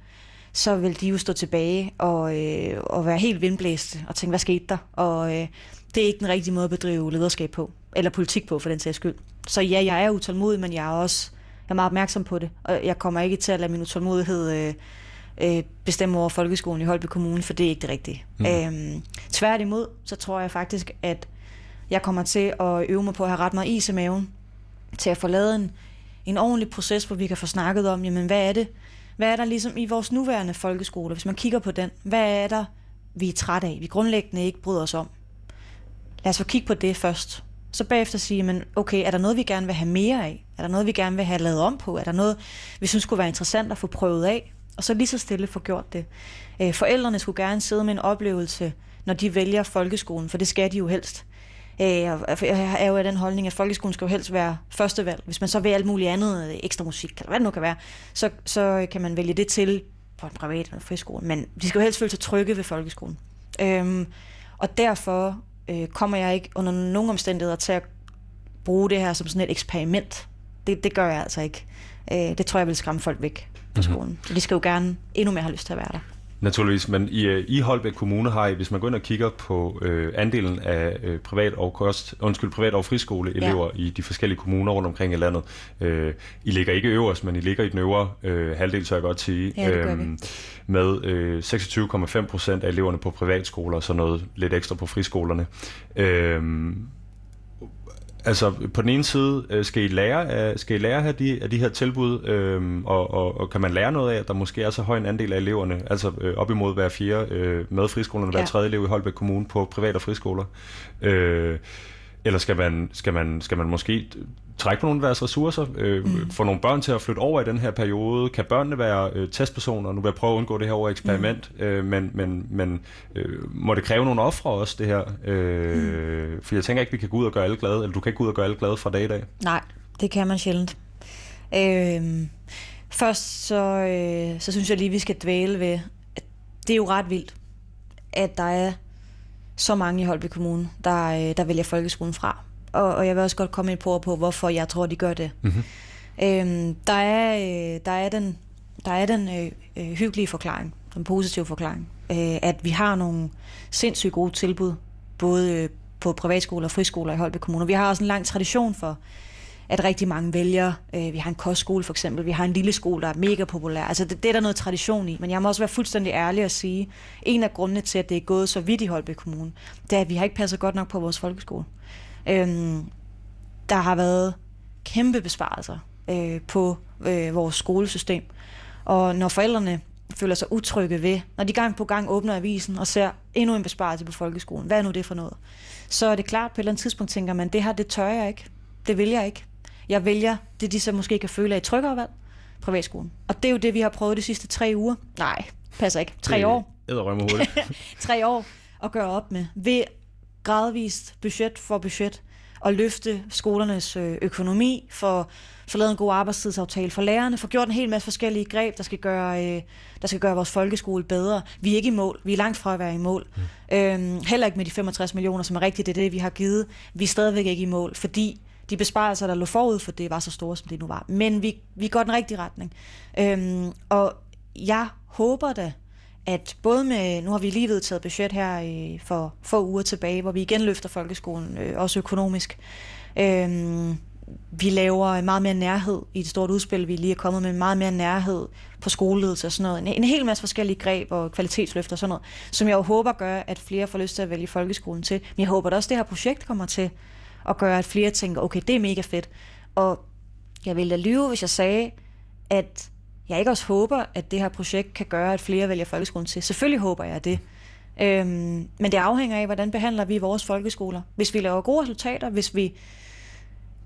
så vil de jo stå tilbage og, øh, og være helt vindblæste og tænke, hvad skete der? Og øh, det er ikke den rigtige måde at bedrive lederskab på, eller politik på for den sags skyld. Så ja, jeg er utålmodig, men jeg er også jeg er meget opmærksom på det, og jeg kommer ikke til at lade min utålmodighed øh, øh, bestemme over folkeskolen i Holby Kommune, for det er ikke det rigtige. Mm. Øhm, tværtimod, så tror jeg faktisk, at jeg kommer til at øve mig på at have ret meget is i maven, til at få lavet en, en ordentlig proces, hvor vi kan få snakket om, jamen hvad er det, hvad er der ligesom i vores nuværende folkeskole, hvis man kigger på den, hvad er der, vi er træt af, vi grundlæggende ikke bryder os om. Lad os få kigge på det først. Så bagefter sige, men okay, er der noget, vi gerne vil have mere af? Er der noget, vi gerne vil have lavet om på? Er der noget, vi synes kunne være interessant at få prøvet af? Og så lige så stille få gjort det. Øh, forældrene skulle gerne sidde med en oplevelse, når de vælger folkeskolen, for det skal de jo helst. Øh, jeg er jo af den holdning, at folkeskolen skal jo helst være første valg. Hvis man så vil alt muligt andet, øh, ekstra musik, eller hvad det nu kan være, så, så kan man vælge det til på en privat eller friskole. Men de skal jo helst føle sig trygge ved folkeskolen. Øhm, og derfor øh, kommer jeg ikke under nogen omstændigheder til at bruge det her som sådan et eksperiment. Det, det gør jeg altså ikke. Øh, det tror jeg vil skræmme folk væk på mhm. skolen. Mm-hmm. Så de skal jo gerne endnu mere have lyst til at være der. Naturligvis, men i, øh, i Holbæk Kommune har I, hvis man går ind og kigger på øh, andelen af øh, privat og kost, undskyld, privat og friskoleelever ja. i de forskellige kommuner rundt omkring i landet, øh, I ligger ikke øverst, men I ligger i den øvre øh, halvdel, så jeg godt sige, ja, øh, med øh, 26,5 procent af eleverne på privatskoler, og så noget lidt ekstra på friskolerne. Øh, Altså, på den ene side, øh, skal I lære af, skal I lære af, de, af de her tilbud, øhm, og, og, og kan man lære noget af, at der måske er så høj en andel af eleverne, altså øh, op imod hver fjerde øh, med friskolerne, hver ja. tredje elev i Holbæk Kommune på private friskoler. Øh, eller skal man, skal man, skal man måske trække på nogle af deres ressourcer, øh, mm. få nogle børn til at flytte over i den her periode? Kan børnene være øh, testpersoner? Nu vil jeg prøve at undgå det her over eksperiment, mm. øh, men, men, men øh, må det kræve nogle ofre også, det her? Øh, mm. For jeg tænker ikke, vi kan gå ud og gøre alle glade, eller du kan ikke gå ud og gøre alle glade fra dag i dag. Nej, det kan man sjældent. Øh, først så, øh, så synes jeg lige, vi skal dvæle ved, at det er jo ret vildt, at der er så mange i Holby Kommune, der, øh, der vælger folkeskolen fra. Og, og jeg vil også godt komme ind på, på, hvorfor jeg tror, de gør det. Mm-hmm. Øhm, der, er, øh, der er den, der er den øh, øh, hyggelige forklaring, den positive forklaring, øh, at vi har nogle sindssygt gode tilbud, både øh, på privatskoler og friskoler i Holby Kommune. Vi har også en lang tradition for, at rigtig mange vælger. Øh, vi har en kostskole for eksempel, vi har en lille skole, der er mega populær. Altså det, det er der noget tradition i, men jeg må også være fuldstændig ærlig og sige, en af grundene til, at det er gået så vidt i Holby Kommune, det er, at vi har ikke passet godt nok på vores folkeskole. Øhm, der har været kæmpe besparelser øh, på øh, vores skolesystem, og når forældrene føler sig utrygge ved, når de gang på gang åbner avisen og ser endnu en besparelse på folkeskolen, hvad er nu det for noget? Så er det klart, på et eller andet tidspunkt tænker man, det her, det tør jeg ikke. Det vil jeg ikke. Jeg vælger det, de så måske kan føle af et tryggere valg, privatskolen. Og det er jo det, vi har prøvet de sidste tre uger. Nej, passer ikke. Tre det år. hurtigt. tre år at gøre op med. Ved gradvist budget for budget at løfte skolernes øh, økonomi, for få lavet en god arbejdstidsaftale for lærerne, for gjort en hel masse forskellige greb, der skal gøre, øh, der skal gøre vores folkeskole bedre. Vi er ikke i mål. Vi er langt fra at være i mål. Mm. Øhm, heller ikke med de 65 millioner, som er rigtigt, det er det, vi har givet. Vi er stadigvæk ikke i mål, fordi de besparelser, der lå forud for det, var så store, som det nu var. Men vi, vi går den rigtige retning. Øhm, og jeg håber da, at både med, nu har vi lige vedtaget budget her i, for få uger tilbage, hvor vi igen løfter folkeskolen, øh, også økonomisk. Øh, vi laver meget mere nærhed i et stort udspil, vi lige er kommet med, meget mere nærhed på skoleledelse og sådan noget. En, en hel masse forskellige greb og kvalitetsløfter og sådan noget, som jeg jo håber gør, at flere får lyst til at vælge folkeskolen til. Men jeg håber at også, at det her projekt kommer til at gøre, at flere tænker, okay, det er mega fedt. Og jeg ville da lyve, hvis jeg sagde, at jeg ikke også håber, at det her projekt kan gøre, at flere vælger folkeskolen til. Selvfølgelig håber jeg det. Øhm, men det afhænger af, hvordan behandler vi vores folkeskoler. Hvis vi laver gode resultater, hvis vi,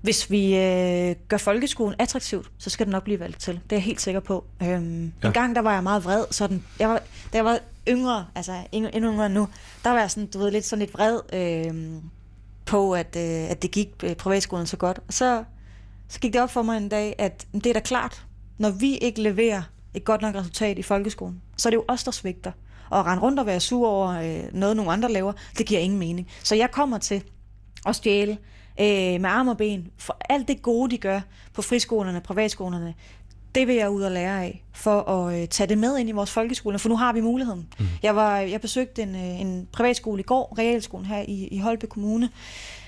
hvis vi øh, gør folkeskolen attraktivt, så skal den nok blive valgt til. Det er jeg helt sikker på. Øhm, ja. En gang, der var jeg meget vred. Sådan, jeg var, da jeg var yngre, altså endnu, endnu yngre nu, der var jeg sådan, du ved, lidt sådan lidt vred øh, på, at, øh, at det gik øh, privatskolen så godt. Og så, så gik det op for mig en dag, at det er da klart, når vi ikke leverer et godt nok resultat i folkeskolen, så er det jo os, der svigter. Og at rende rundt og være sur over øh, noget, nogle andre laver, det giver ingen mening. Så jeg kommer til at stjæle øh, med arm og ben for alt det gode, de gør på friskolerne, privatskolerne. Det vil jeg ud og lære af, for at øh, tage det med ind i vores folkeskole, for nu har vi muligheden. Mm. Jeg, var, jeg besøgte en, øh, en privatskole i går, realskolen her i, i Holbe Kommune.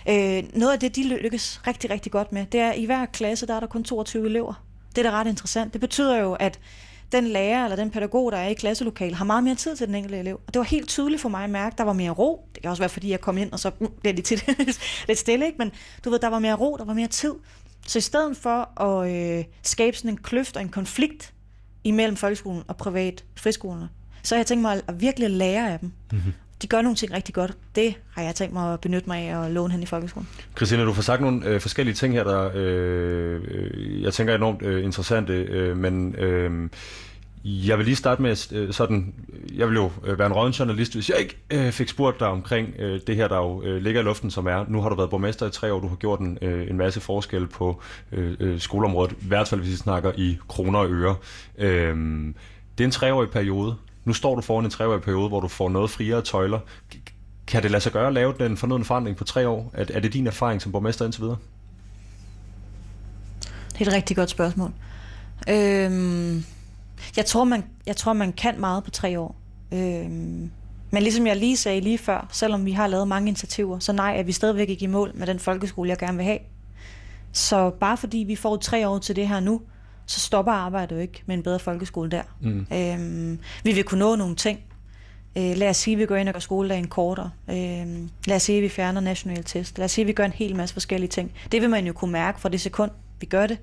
Øh, noget af det, de lykkes rigtig, rigtig godt med, det er, at i hver klasse, der er der kun 22 elever. Det er da ret interessant. Det betyder jo, at den lærer eller den pædagog, der er i klasselokalet, har meget mere tid til den enkelte elev. Og det var helt tydeligt for mig at mærke, at der var mere ro. Det kan også være, fordi jeg kom ind, og så mm, blev det tit lidt stille, ikke? men du ved, der var mere ro, der var mere tid. Så i stedet for at øh, skabe sådan en kløft og en konflikt imellem folkeskolen og privat friskolerne, så har jeg tænkt mig at virkelig lære af dem. Mm-hmm de gør nogle ting rigtig godt. Det har jeg tænkt mig at benytte mig af og låne hen i folkeskolen. Christina, du får sagt nogle øh, forskellige ting her, der øh, jeg tænker er enormt øh, interessante, øh, men øh, jeg vil lige starte med øh, sådan, jeg vil jo øh, være en rådende journalist, hvis jeg ikke øh, fik spurgt dig omkring øh, det her, der jo øh, ligger i luften, som er, nu har du været borgmester i tre år, du har gjort en, øh, en masse forskel på øh, øh skoleområdet, i hvert fald hvis vi snakker i kroner og øre. Øh, det er en treårig periode. Nu står du foran en treårig periode, hvor du får noget friere tøjler. Kan det lade sig gøre at lave den fornødende forandring på tre år? Er, er det din erfaring som borgmester indtil videre? Det er et rigtig godt spørgsmål. Øhm, jeg, tror, man, jeg tror, man kan meget på tre år. Øhm, men ligesom jeg lige sagde lige før, selvom vi har lavet mange initiativer, så nej, er vi stadigvæk ikke i mål med den folkeskole, jeg gerne vil have. Så bare fordi vi får tre år til det her nu, så stopper arbejdet jo ikke med en bedre folkeskole der. Mm. Øhm, vi vil kunne nå nogle ting. Øh, lad os sige, at vi går ind og gør skoledagen kortere. Øh, lad os sige, at vi fjerner nationale test. Lad os sige, at vi gør en hel masse forskellige ting. Det vil man jo kunne mærke fra det sekund, vi gør det.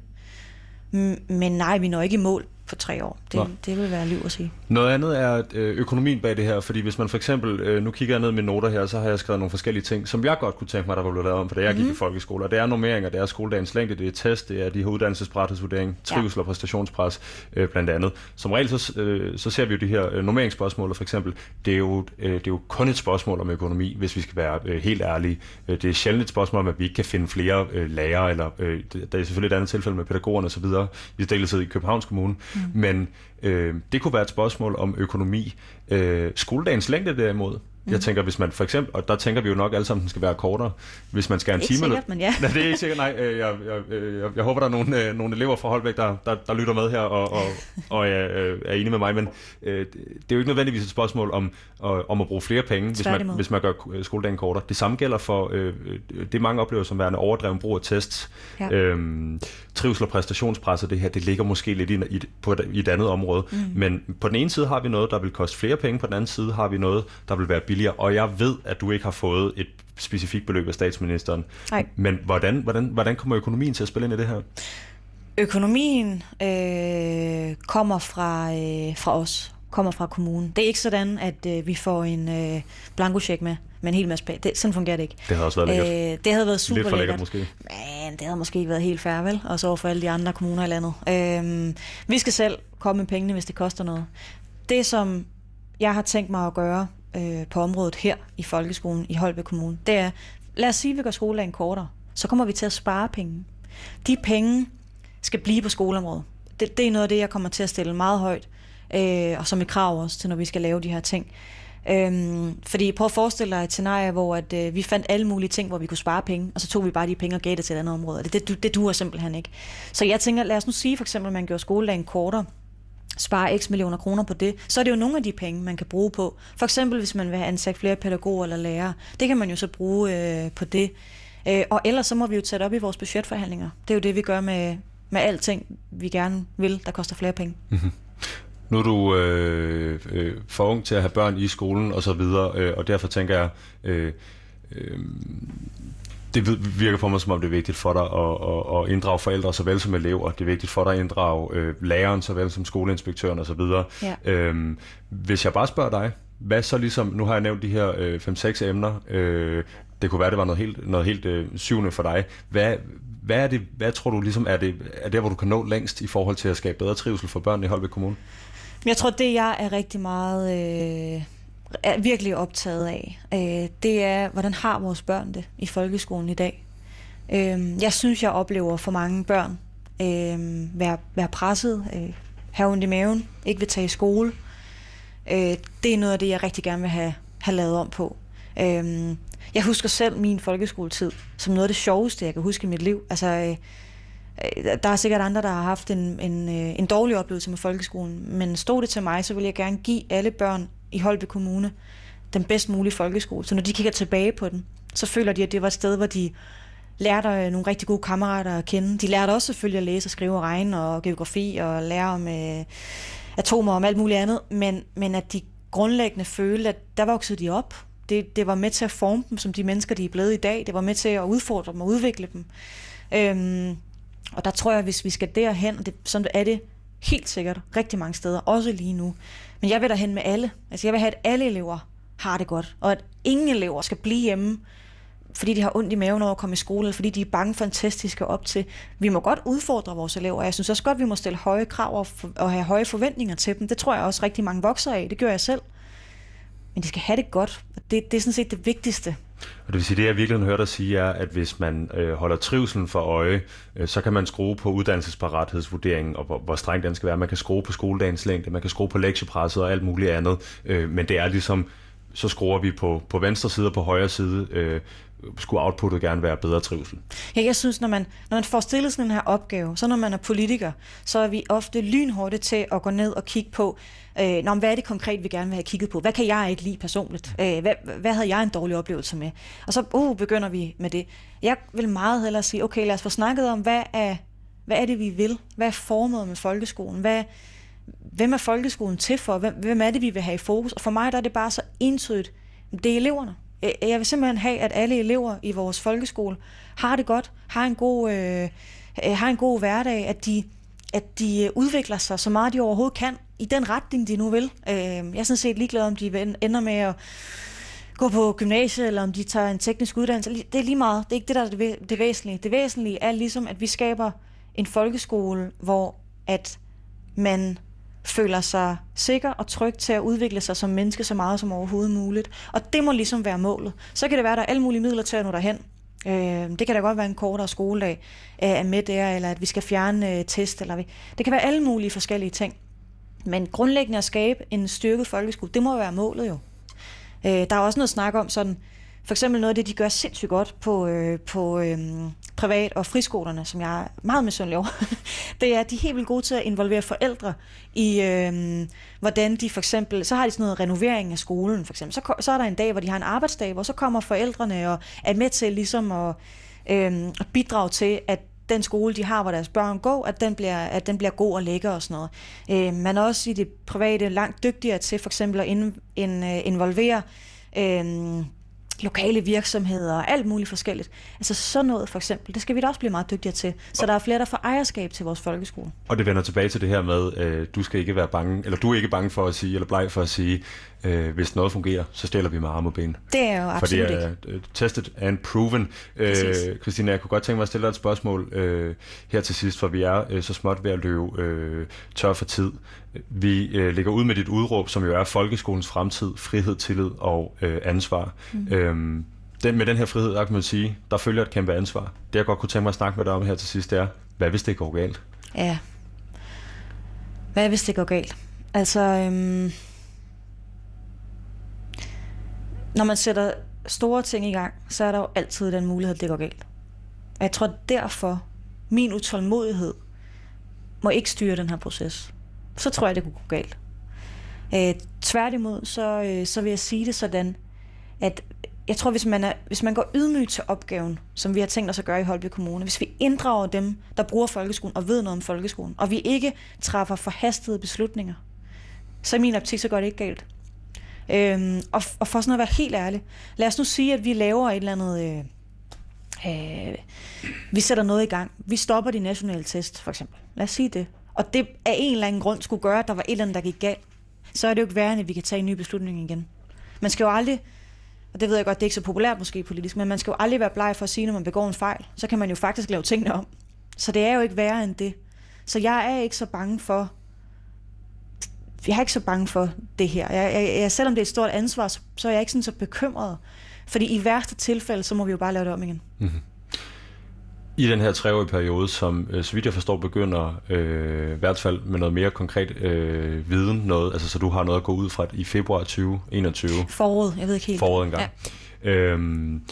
Men nej, vi når ikke i mål på tre år. Det, det vil være liv at sige. Noget andet er øh, økonomien bag det her, fordi hvis man for eksempel, øh, nu kigger jeg ned med noter her, så har jeg skrevet nogle forskellige ting, som jeg godt kunne tænke mig, der var blevet lavet om, for da jeg mm-hmm. gik i mhm. folkeskole. Og det er normeringer, det er skoledagens længde, det er test, det er de her uddannelsesbræthedsvurdering, trivsel ja. og præstationspres øh, blandt andet. Som regel så, øh, så ser vi jo de her øh, normeringsspørgsmål, for eksempel, det er, jo, øh, det er jo kun et spørgsmål om økonomi, hvis vi skal være øh, helt ærlige. Det er sjældent et spørgsmål om, at vi ikke kan finde flere øh, lærere, eller øh, der er selvfølgelig et andet tilfælde med pædagogerne osv., i det i Københavns Kommune, mm. men Øh, det kunne være et spørgsmål om økonomi. Øh, skoledagens længde derimod, Mm. Jeg tænker, hvis man for eksempel, og der tænker vi jo nok alle sammen, den skal være kortere, hvis man skal en time. Sikkert, men ja. Nej, det er ikke sikkert, nej. Øh, jeg, jeg, øh, jeg, jeg håber, der er nogle, øh, nogle elever fra Holbæk, der, der, der lytter med her og, og, og er, er enige med mig, men øh, det er jo ikke nødvendigvis et spørgsmål om, om at bruge flere penge, hvis man, hvis man gør skoledagen kortere. Det samme gælder for øh, det, mange oplever som værende overdreven brug af tests. Ja. Øhm, trivsel og præstationspresset, det her, det ligger måske lidt i, i, på et, i et andet område. Mm. Men på den ene side har vi noget, der vil koste flere penge, på den anden side har vi noget, der vil være billigere. Og jeg ved, at du ikke har fået et specifikt beløb af statsministeren. Nej. Men hvordan, hvordan, hvordan kommer økonomien til at spille ind i det her? Økonomien øh, kommer fra, øh, fra os, kommer fra kommunen. Det er ikke sådan, at øh, vi får en øh, blankocheck med med en hel masse penge. Det, sådan fungerer det ikke. Det havde også været lækkert. Øh, det havde været super Lidt for lækkert. lækkert måske. Men det havde måske været helt færre, vel? Og så for alle de andre kommuner i landet. Øh, vi skal selv komme med pengene, hvis det koster noget. Det, som jeg har tænkt mig at gøre øh, på området her i folkeskolen i Holbæk Kommune, det er, lad os sige, at vi gør skoledagen kortere. Så kommer vi til at spare penge. De penge skal blive på skoleområdet. Det, det er noget af det, jeg kommer til at stille meget højt, øh, og som et krav også til, når vi skal lave de her ting. Øhm, fordi prøv at forestille dig et scenarie, hvor at, øh, vi fandt alle mulige ting, hvor vi kunne spare penge, og så tog vi bare de penge og gav det til et andet område. Det, det, det duer simpelthen ikke. Så jeg tænker, lad os nu sige for eksempel, at man gjorde skoledagen kortere, spare x millioner kroner på det, så er det jo nogle af de penge, man kan bruge på. For eksempel, hvis man vil have ansat flere pædagoger eller lærere. Det kan man jo så bruge øh, på det. Øh, og ellers så må vi jo tage det op i vores budgetforhandlinger. Det er jo det, vi gør med, med alting, vi gerne vil, der koster flere penge. Mm-hmm nu er du øh, øh, for ung til at have børn i skolen og så videre, øh, og derfor tænker jeg, øh, øh, det virker for mig som om det er vigtigt for dig at, at, at inddrage forældre såvel som elever. Det er vigtigt for dig at inddrage øh, læreren såvel som skoleinspektøren osv. Ja. Øhm, hvis jeg bare spørger dig, hvad så ligesom, nu har jeg nævnt de her øh, 5-6 emner, øh, det kunne være, det var noget helt, noget helt øh, syvende for dig. Hvad, hvad, er det, hvad tror du ligesom er det, er det, hvor du kan nå længst i forhold til at skabe bedre trivsel for børn i Holbæk Kommune? Jeg tror, det jeg er rigtig meget øh, er virkelig optaget af, øh, det er, hvordan har vores børn det i folkeskolen i dag? Øh, jeg synes, jeg oplever for mange børn øh, være, være presset, øh, have ondt i maven, ikke vil tage i skole. Øh, det er noget af det, jeg rigtig gerne vil have, have lavet om på. Øh, jeg husker selv min folkeskoletid som noget af det sjoveste, jeg kan huske i mit liv. Altså, øh, øh der er sikkert andre, der har haft en, en, øh, en dårlig oplevelse med folkeskolen, men stod det til mig, så vil jeg gerne give alle børn i Holbæk Kommune den bedst mulige folkeskole. Så når de kigger tilbage på den, så føler de, at det var et sted, hvor de lærte øh, nogle rigtig gode kammerater at kende. De lærte også selvfølgelig at læse og skrive og regne og geografi og lære om øh, atomer og om alt muligt andet, men, men at de grundlæggende følte, at der voksede de op. Det, det var med til at forme dem som de mennesker, de er blevet i dag. Det var med til at udfordre dem og udvikle dem. Øhm, og der tror jeg, hvis vi skal derhen, og det, sådan er det helt sikkert rigtig mange steder, også lige nu. Men jeg vil derhen med alle. Altså jeg vil have, at alle elever har det godt, og at ingen elever skal blive hjemme, fordi de har ondt i maven over at komme i skole, eller fordi de er bange for en test, de skal op til. Vi må godt udfordre vores elever, og jeg synes også godt, vi må stille høje krav og have høje forventninger til dem. Det tror jeg også rigtig mange vokser af. Det gør jeg selv. Men de skal have det godt. Det, det er sådan set det vigtigste. Og det vil sige, det jeg virkelig hørt dig sige er, at hvis man øh, holder trivselen for øje, øh, så kan man skrue på uddannelsesparathedsvurderingen, og hvor, hvor streng den skal være. Man kan skrue på skoledagens længde, man kan skrue på lektiepresset og alt muligt andet. Øh, men det er ligesom, så skruer vi på, på venstre side og på højre side. Øh, skulle outputtet gerne være bedre trivsel? Ja, jeg synes, når man, når man får stillet sådan en her opgave, så når man er politiker, så er vi ofte lynhurtigt til at gå ned og kigge på, øh, når, hvad er det konkret, vi gerne vil have kigget på? Hvad kan jeg ikke lide personligt? Øh, hvad, hvad havde jeg en dårlig oplevelse med? Og så uh, begynder vi med det. Jeg vil meget hellere sige, okay, lad os få snakket om, hvad er, hvad er det, vi vil? Hvad er formålet med folkeskolen? Hvad, hvem er folkeskolen til for? Hvem, hvem er det, vi vil have i fokus? Og for mig der er det bare så entydigt. Det er eleverne. Jeg vil simpelthen have, at alle elever i vores folkeskole har det godt, har en god, øh, har en god hverdag, at de at de udvikler sig så meget, de overhovedet kan, i den retning, de nu vil. Øh, jeg er sådan set ligeglad, om de ender med at gå på gymnasiet, eller om de tager en teknisk uddannelse. Det er lige meget. Det er ikke det, der er det, det væsentlige. Det væsentlige er ligesom, at vi skaber en folkeskole, hvor at man føler sig sikker og tryg til at udvikle sig som menneske så meget som overhovedet muligt. Og det må ligesom være målet. Så kan det være, at der er alle mulige midler til at nå derhen. Øh, det kan da godt være en kortere skoledag øh, er med der, eller at vi skal fjerne øh, test. Eller vi. Det kan være alle mulige forskellige ting. Men grundlæggende at skabe en styrket folkeskole, det må være målet jo. Øh, der er også noget snak om sådan, for eksempel noget af det, de gør sindssygt godt på, øh, på øh, privat- og friskolerne, som jeg er meget misundelig over, det er, at de er helt vildt gode til at involvere forældre i, øh, hvordan de for eksempel, så har de sådan noget renovering af skolen for eksempel. Så, så er der en dag, hvor de har en arbejdsdag, hvor så kommer forældrene og er med til ligesom at, øh, at bidrage til, at den skole, de har, hvor deres børn går, at den bliver, at den bliver god og lækker og sådan noget. Øh, man er også i det private langt dygtigere til for eksempel at in, in, øh, involvere øh, lokale virksomheder og alt muligt forskelligt. Altså sådan noget for eksempel, det skal vi da også blive meget dygtigere til. Så der er flere, der får ejerskab til vores folkeskole. Og det vender tilbage til det her med, øh, du skal ikke være bange, eller du er ikke bange for at sige, eller bleg for at sige, øh, hvis noget fungerer, så stiller vi med arme og ben. Det er jo absolut ikke. For det er uh, tested and proven. Øh, Christina, jeg kunne godt tænke mig at stille dig et spørgsmål øh, her til sidst, for vi er øh, så småt ved at løbe øh, tør for tid. Vi øh, ligger ud med dit udråb, som jo er folkeskolens fremtid, frihed, tillid og øh, ansvar. Mm. Øhm, den, med den her frihed, der kan man sige, der følger et kæmpe ansvar. Det jeg godt kunne tænke mig at snakke med dig om her til sidst, det er, hvad hvis det går galt? Ja. Hvad hvis det går galt? Altså, øhm, når man sætter store ting i gang, så er der jo altid den mulighed, at det går galt. Og jeg tror derfor, min utålmodighed må ikke styre den her proces. Så tror jeg, det kunne gå galt. Øh, tværtimod, så, øh, så vil jeg sige det sådan, at jeg tror, hvis man, er, hvis man går ydmygt til opgaven, som vi har tænkt os at gøre i Holbæk Kommune, hvis vi inddrager dem, der bruger folkeskolen og ved noget om folkeskolen, og vi ikke træffer forhastede beslutninger, så i min optik, så går det ikke galt. Øhm, og, og for sådan at være helt ærlig, lad os nu sige, at vi laver et eller andet... Øh, øh, vi sætter noget i gang. Vi stopper de nationale test, for eksempel. Lad os sige det. Og det af en eller anden grund skulle gøre, at der var et eller andet, der gik galt. Så er det jo ikke værende, at vi kan tage en ny beslutning igen. Man skal jo aldrig, og det ved jeg godt, det er ikke så populært måske politisk, men man skal jo aldrig være bleg for at sige, når man begår en fejl. Så kan man jo faktisk lave tingene om. Så det er jo ikke værre end det. Så jeg er ikke så bange for, jeg er ikke så bange for det her. Jeg, jeg, jeg, selvom det er et stort ansvar, så, så er jeg ikke sådan så bekymret. Fordi i værste tilfælde, så må vi jo bare lave det om igen. Mm-hmm. I den her treårige periode, som øh, så vidt jeg forstår begynder øh, i hvert fald med noget mere konkret øh, viden, noget, altså så du har noget at gå ud fra i februar 2021. Foråret, jeg ved ikke helt. Foråret engang. Ja. Øhm,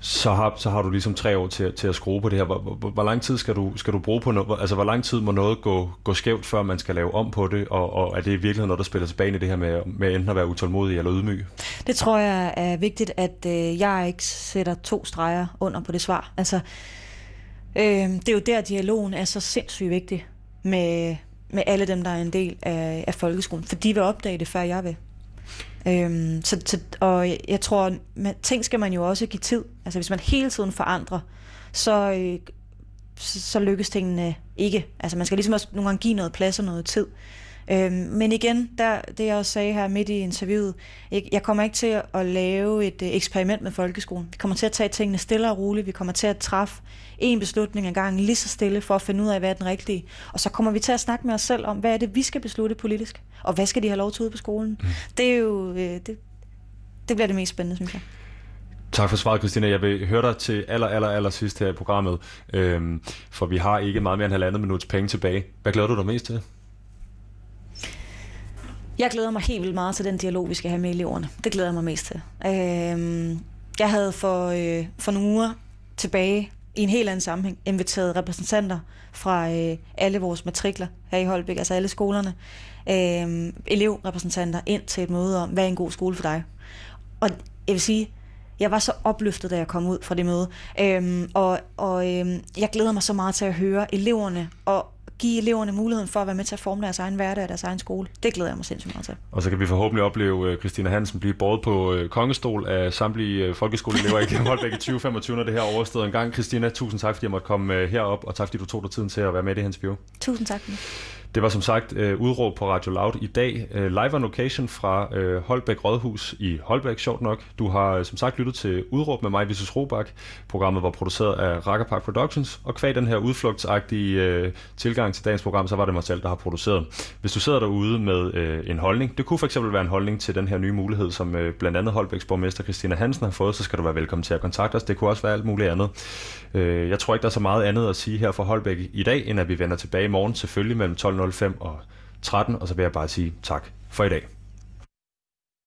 så har, så har du ligesom tre år til, til at skrue på det her. Hvor, hvor, hvor lang tid skal du, skal du bruge på noget? Altså, hvor lang tid må noget gå, gå skævt, før man skal lave om på det? Og, og er det i virkeligheden noget, der spiller tilbage i det her med, med enten at være utålmodig eller ydmyg? Det tror jeg er vigtigt, at øh, jeg ikke sætter to streger under på det svar. Altså, øh, det er jo der, dialogen er så sindssygt vigtig med, med alle dem, der er en del af, af folkeskolen. For de vil opdage det, før jeg vil. Øhm, så, så, og jeg tror, man, ting skal man jo også give tid. Altså hvis man hele tiden forandrer, så, øh, så, så lykkes tingene ikke. Altså man skal ligesom også nogle gange give noget plads og noget tid. Øhm, men igen, der, det jeg også sagde her midt i interviewet, jeg, jeg kommer ikke til at lave et øh, eksperiment med folkeskolen. Vi kommer til at tage tingene stille og roligt. Vi kommer til at træffe en beslutning ad gangen lige så stille for at finde ud af, hvad er den rigtige. Og så kommer vi til at snakke med os selv om, hvad er det, vi skal beslutte politisk, og hvad skal de have lov til ude på skolen. Mm. Det er jo, øh, det, det bliver det mest spændende, synes jeg. Tak for svaret, Christina. Jeg vil høre dig til aller, aller, aller sidst her i programmet, øhm, for vi har ikke meget mere end halvandet minuts penge tilbage. Hvad glæder du dig mest til? Jeg glæder mig helt vildt meget til den dialog, vi skal have med eleverne. Det glæder jeg mig mest til. Øh, jeg havde for, øh, for nogle uger tilbage i en helt anden sammenhæng inviteret repræsentanter fra øh, alle vores matrikler her i Holbæk, altså alle skolerne, øh, elevrepræsentanter ind til et møde om, hvad er en god skole for dig? Og jeg vil sige, jeg var så opløftet, da jeg kom ud fra det møde, øh, og, og øh, jeg glæder mig så meget til at høre eleverne og give eleverne muligheden for at være med til at forme deres egen hverdag og deres egen skole. Det glæder jeg mig sindssygt meget til. Og så kan vi forhåbentlig opleve uh, Christina Hansen blive båret på uh, kongestol af samtlige uh, folkeskoleelever i Holbæk i 2025, når det her overstået en gang. Christina, tusind tak, fordi jeg måtte komme herop, og tak, fordi du tog dig tiden til at være med i det her interview. Tusind tak. Det var som sagt øh, udråb på Radio Loud i dag. Øh, live on location fra øh, Holbæk Rådhus i Holbæk, sjovt nok. Du har øh, som sagt lyttet til udråb med mig, Visus Robak. Programmet var produceret af Park Productions, og kvad den her udflugtsagtige øh, tilgang til dagens program, så var det mig selv, der har produceret. Hvis du sidder derude med øh, en holdning, det kunne fx være en holdning til den her nye mulighed, som øh, blandt andet Holbæks borgmester Christina Hansen har fået, så skal du være velkommen til at kontakte os. Det kunne også være alt muligt andet. Øh, jeg tror ikke, der er så meget andet at sige her for Holbæk i dag, end at vi vender tilbage i morgen, selvfølgelig mellem 12.05 og 13, og så vil jeg bare sige tak for i dag.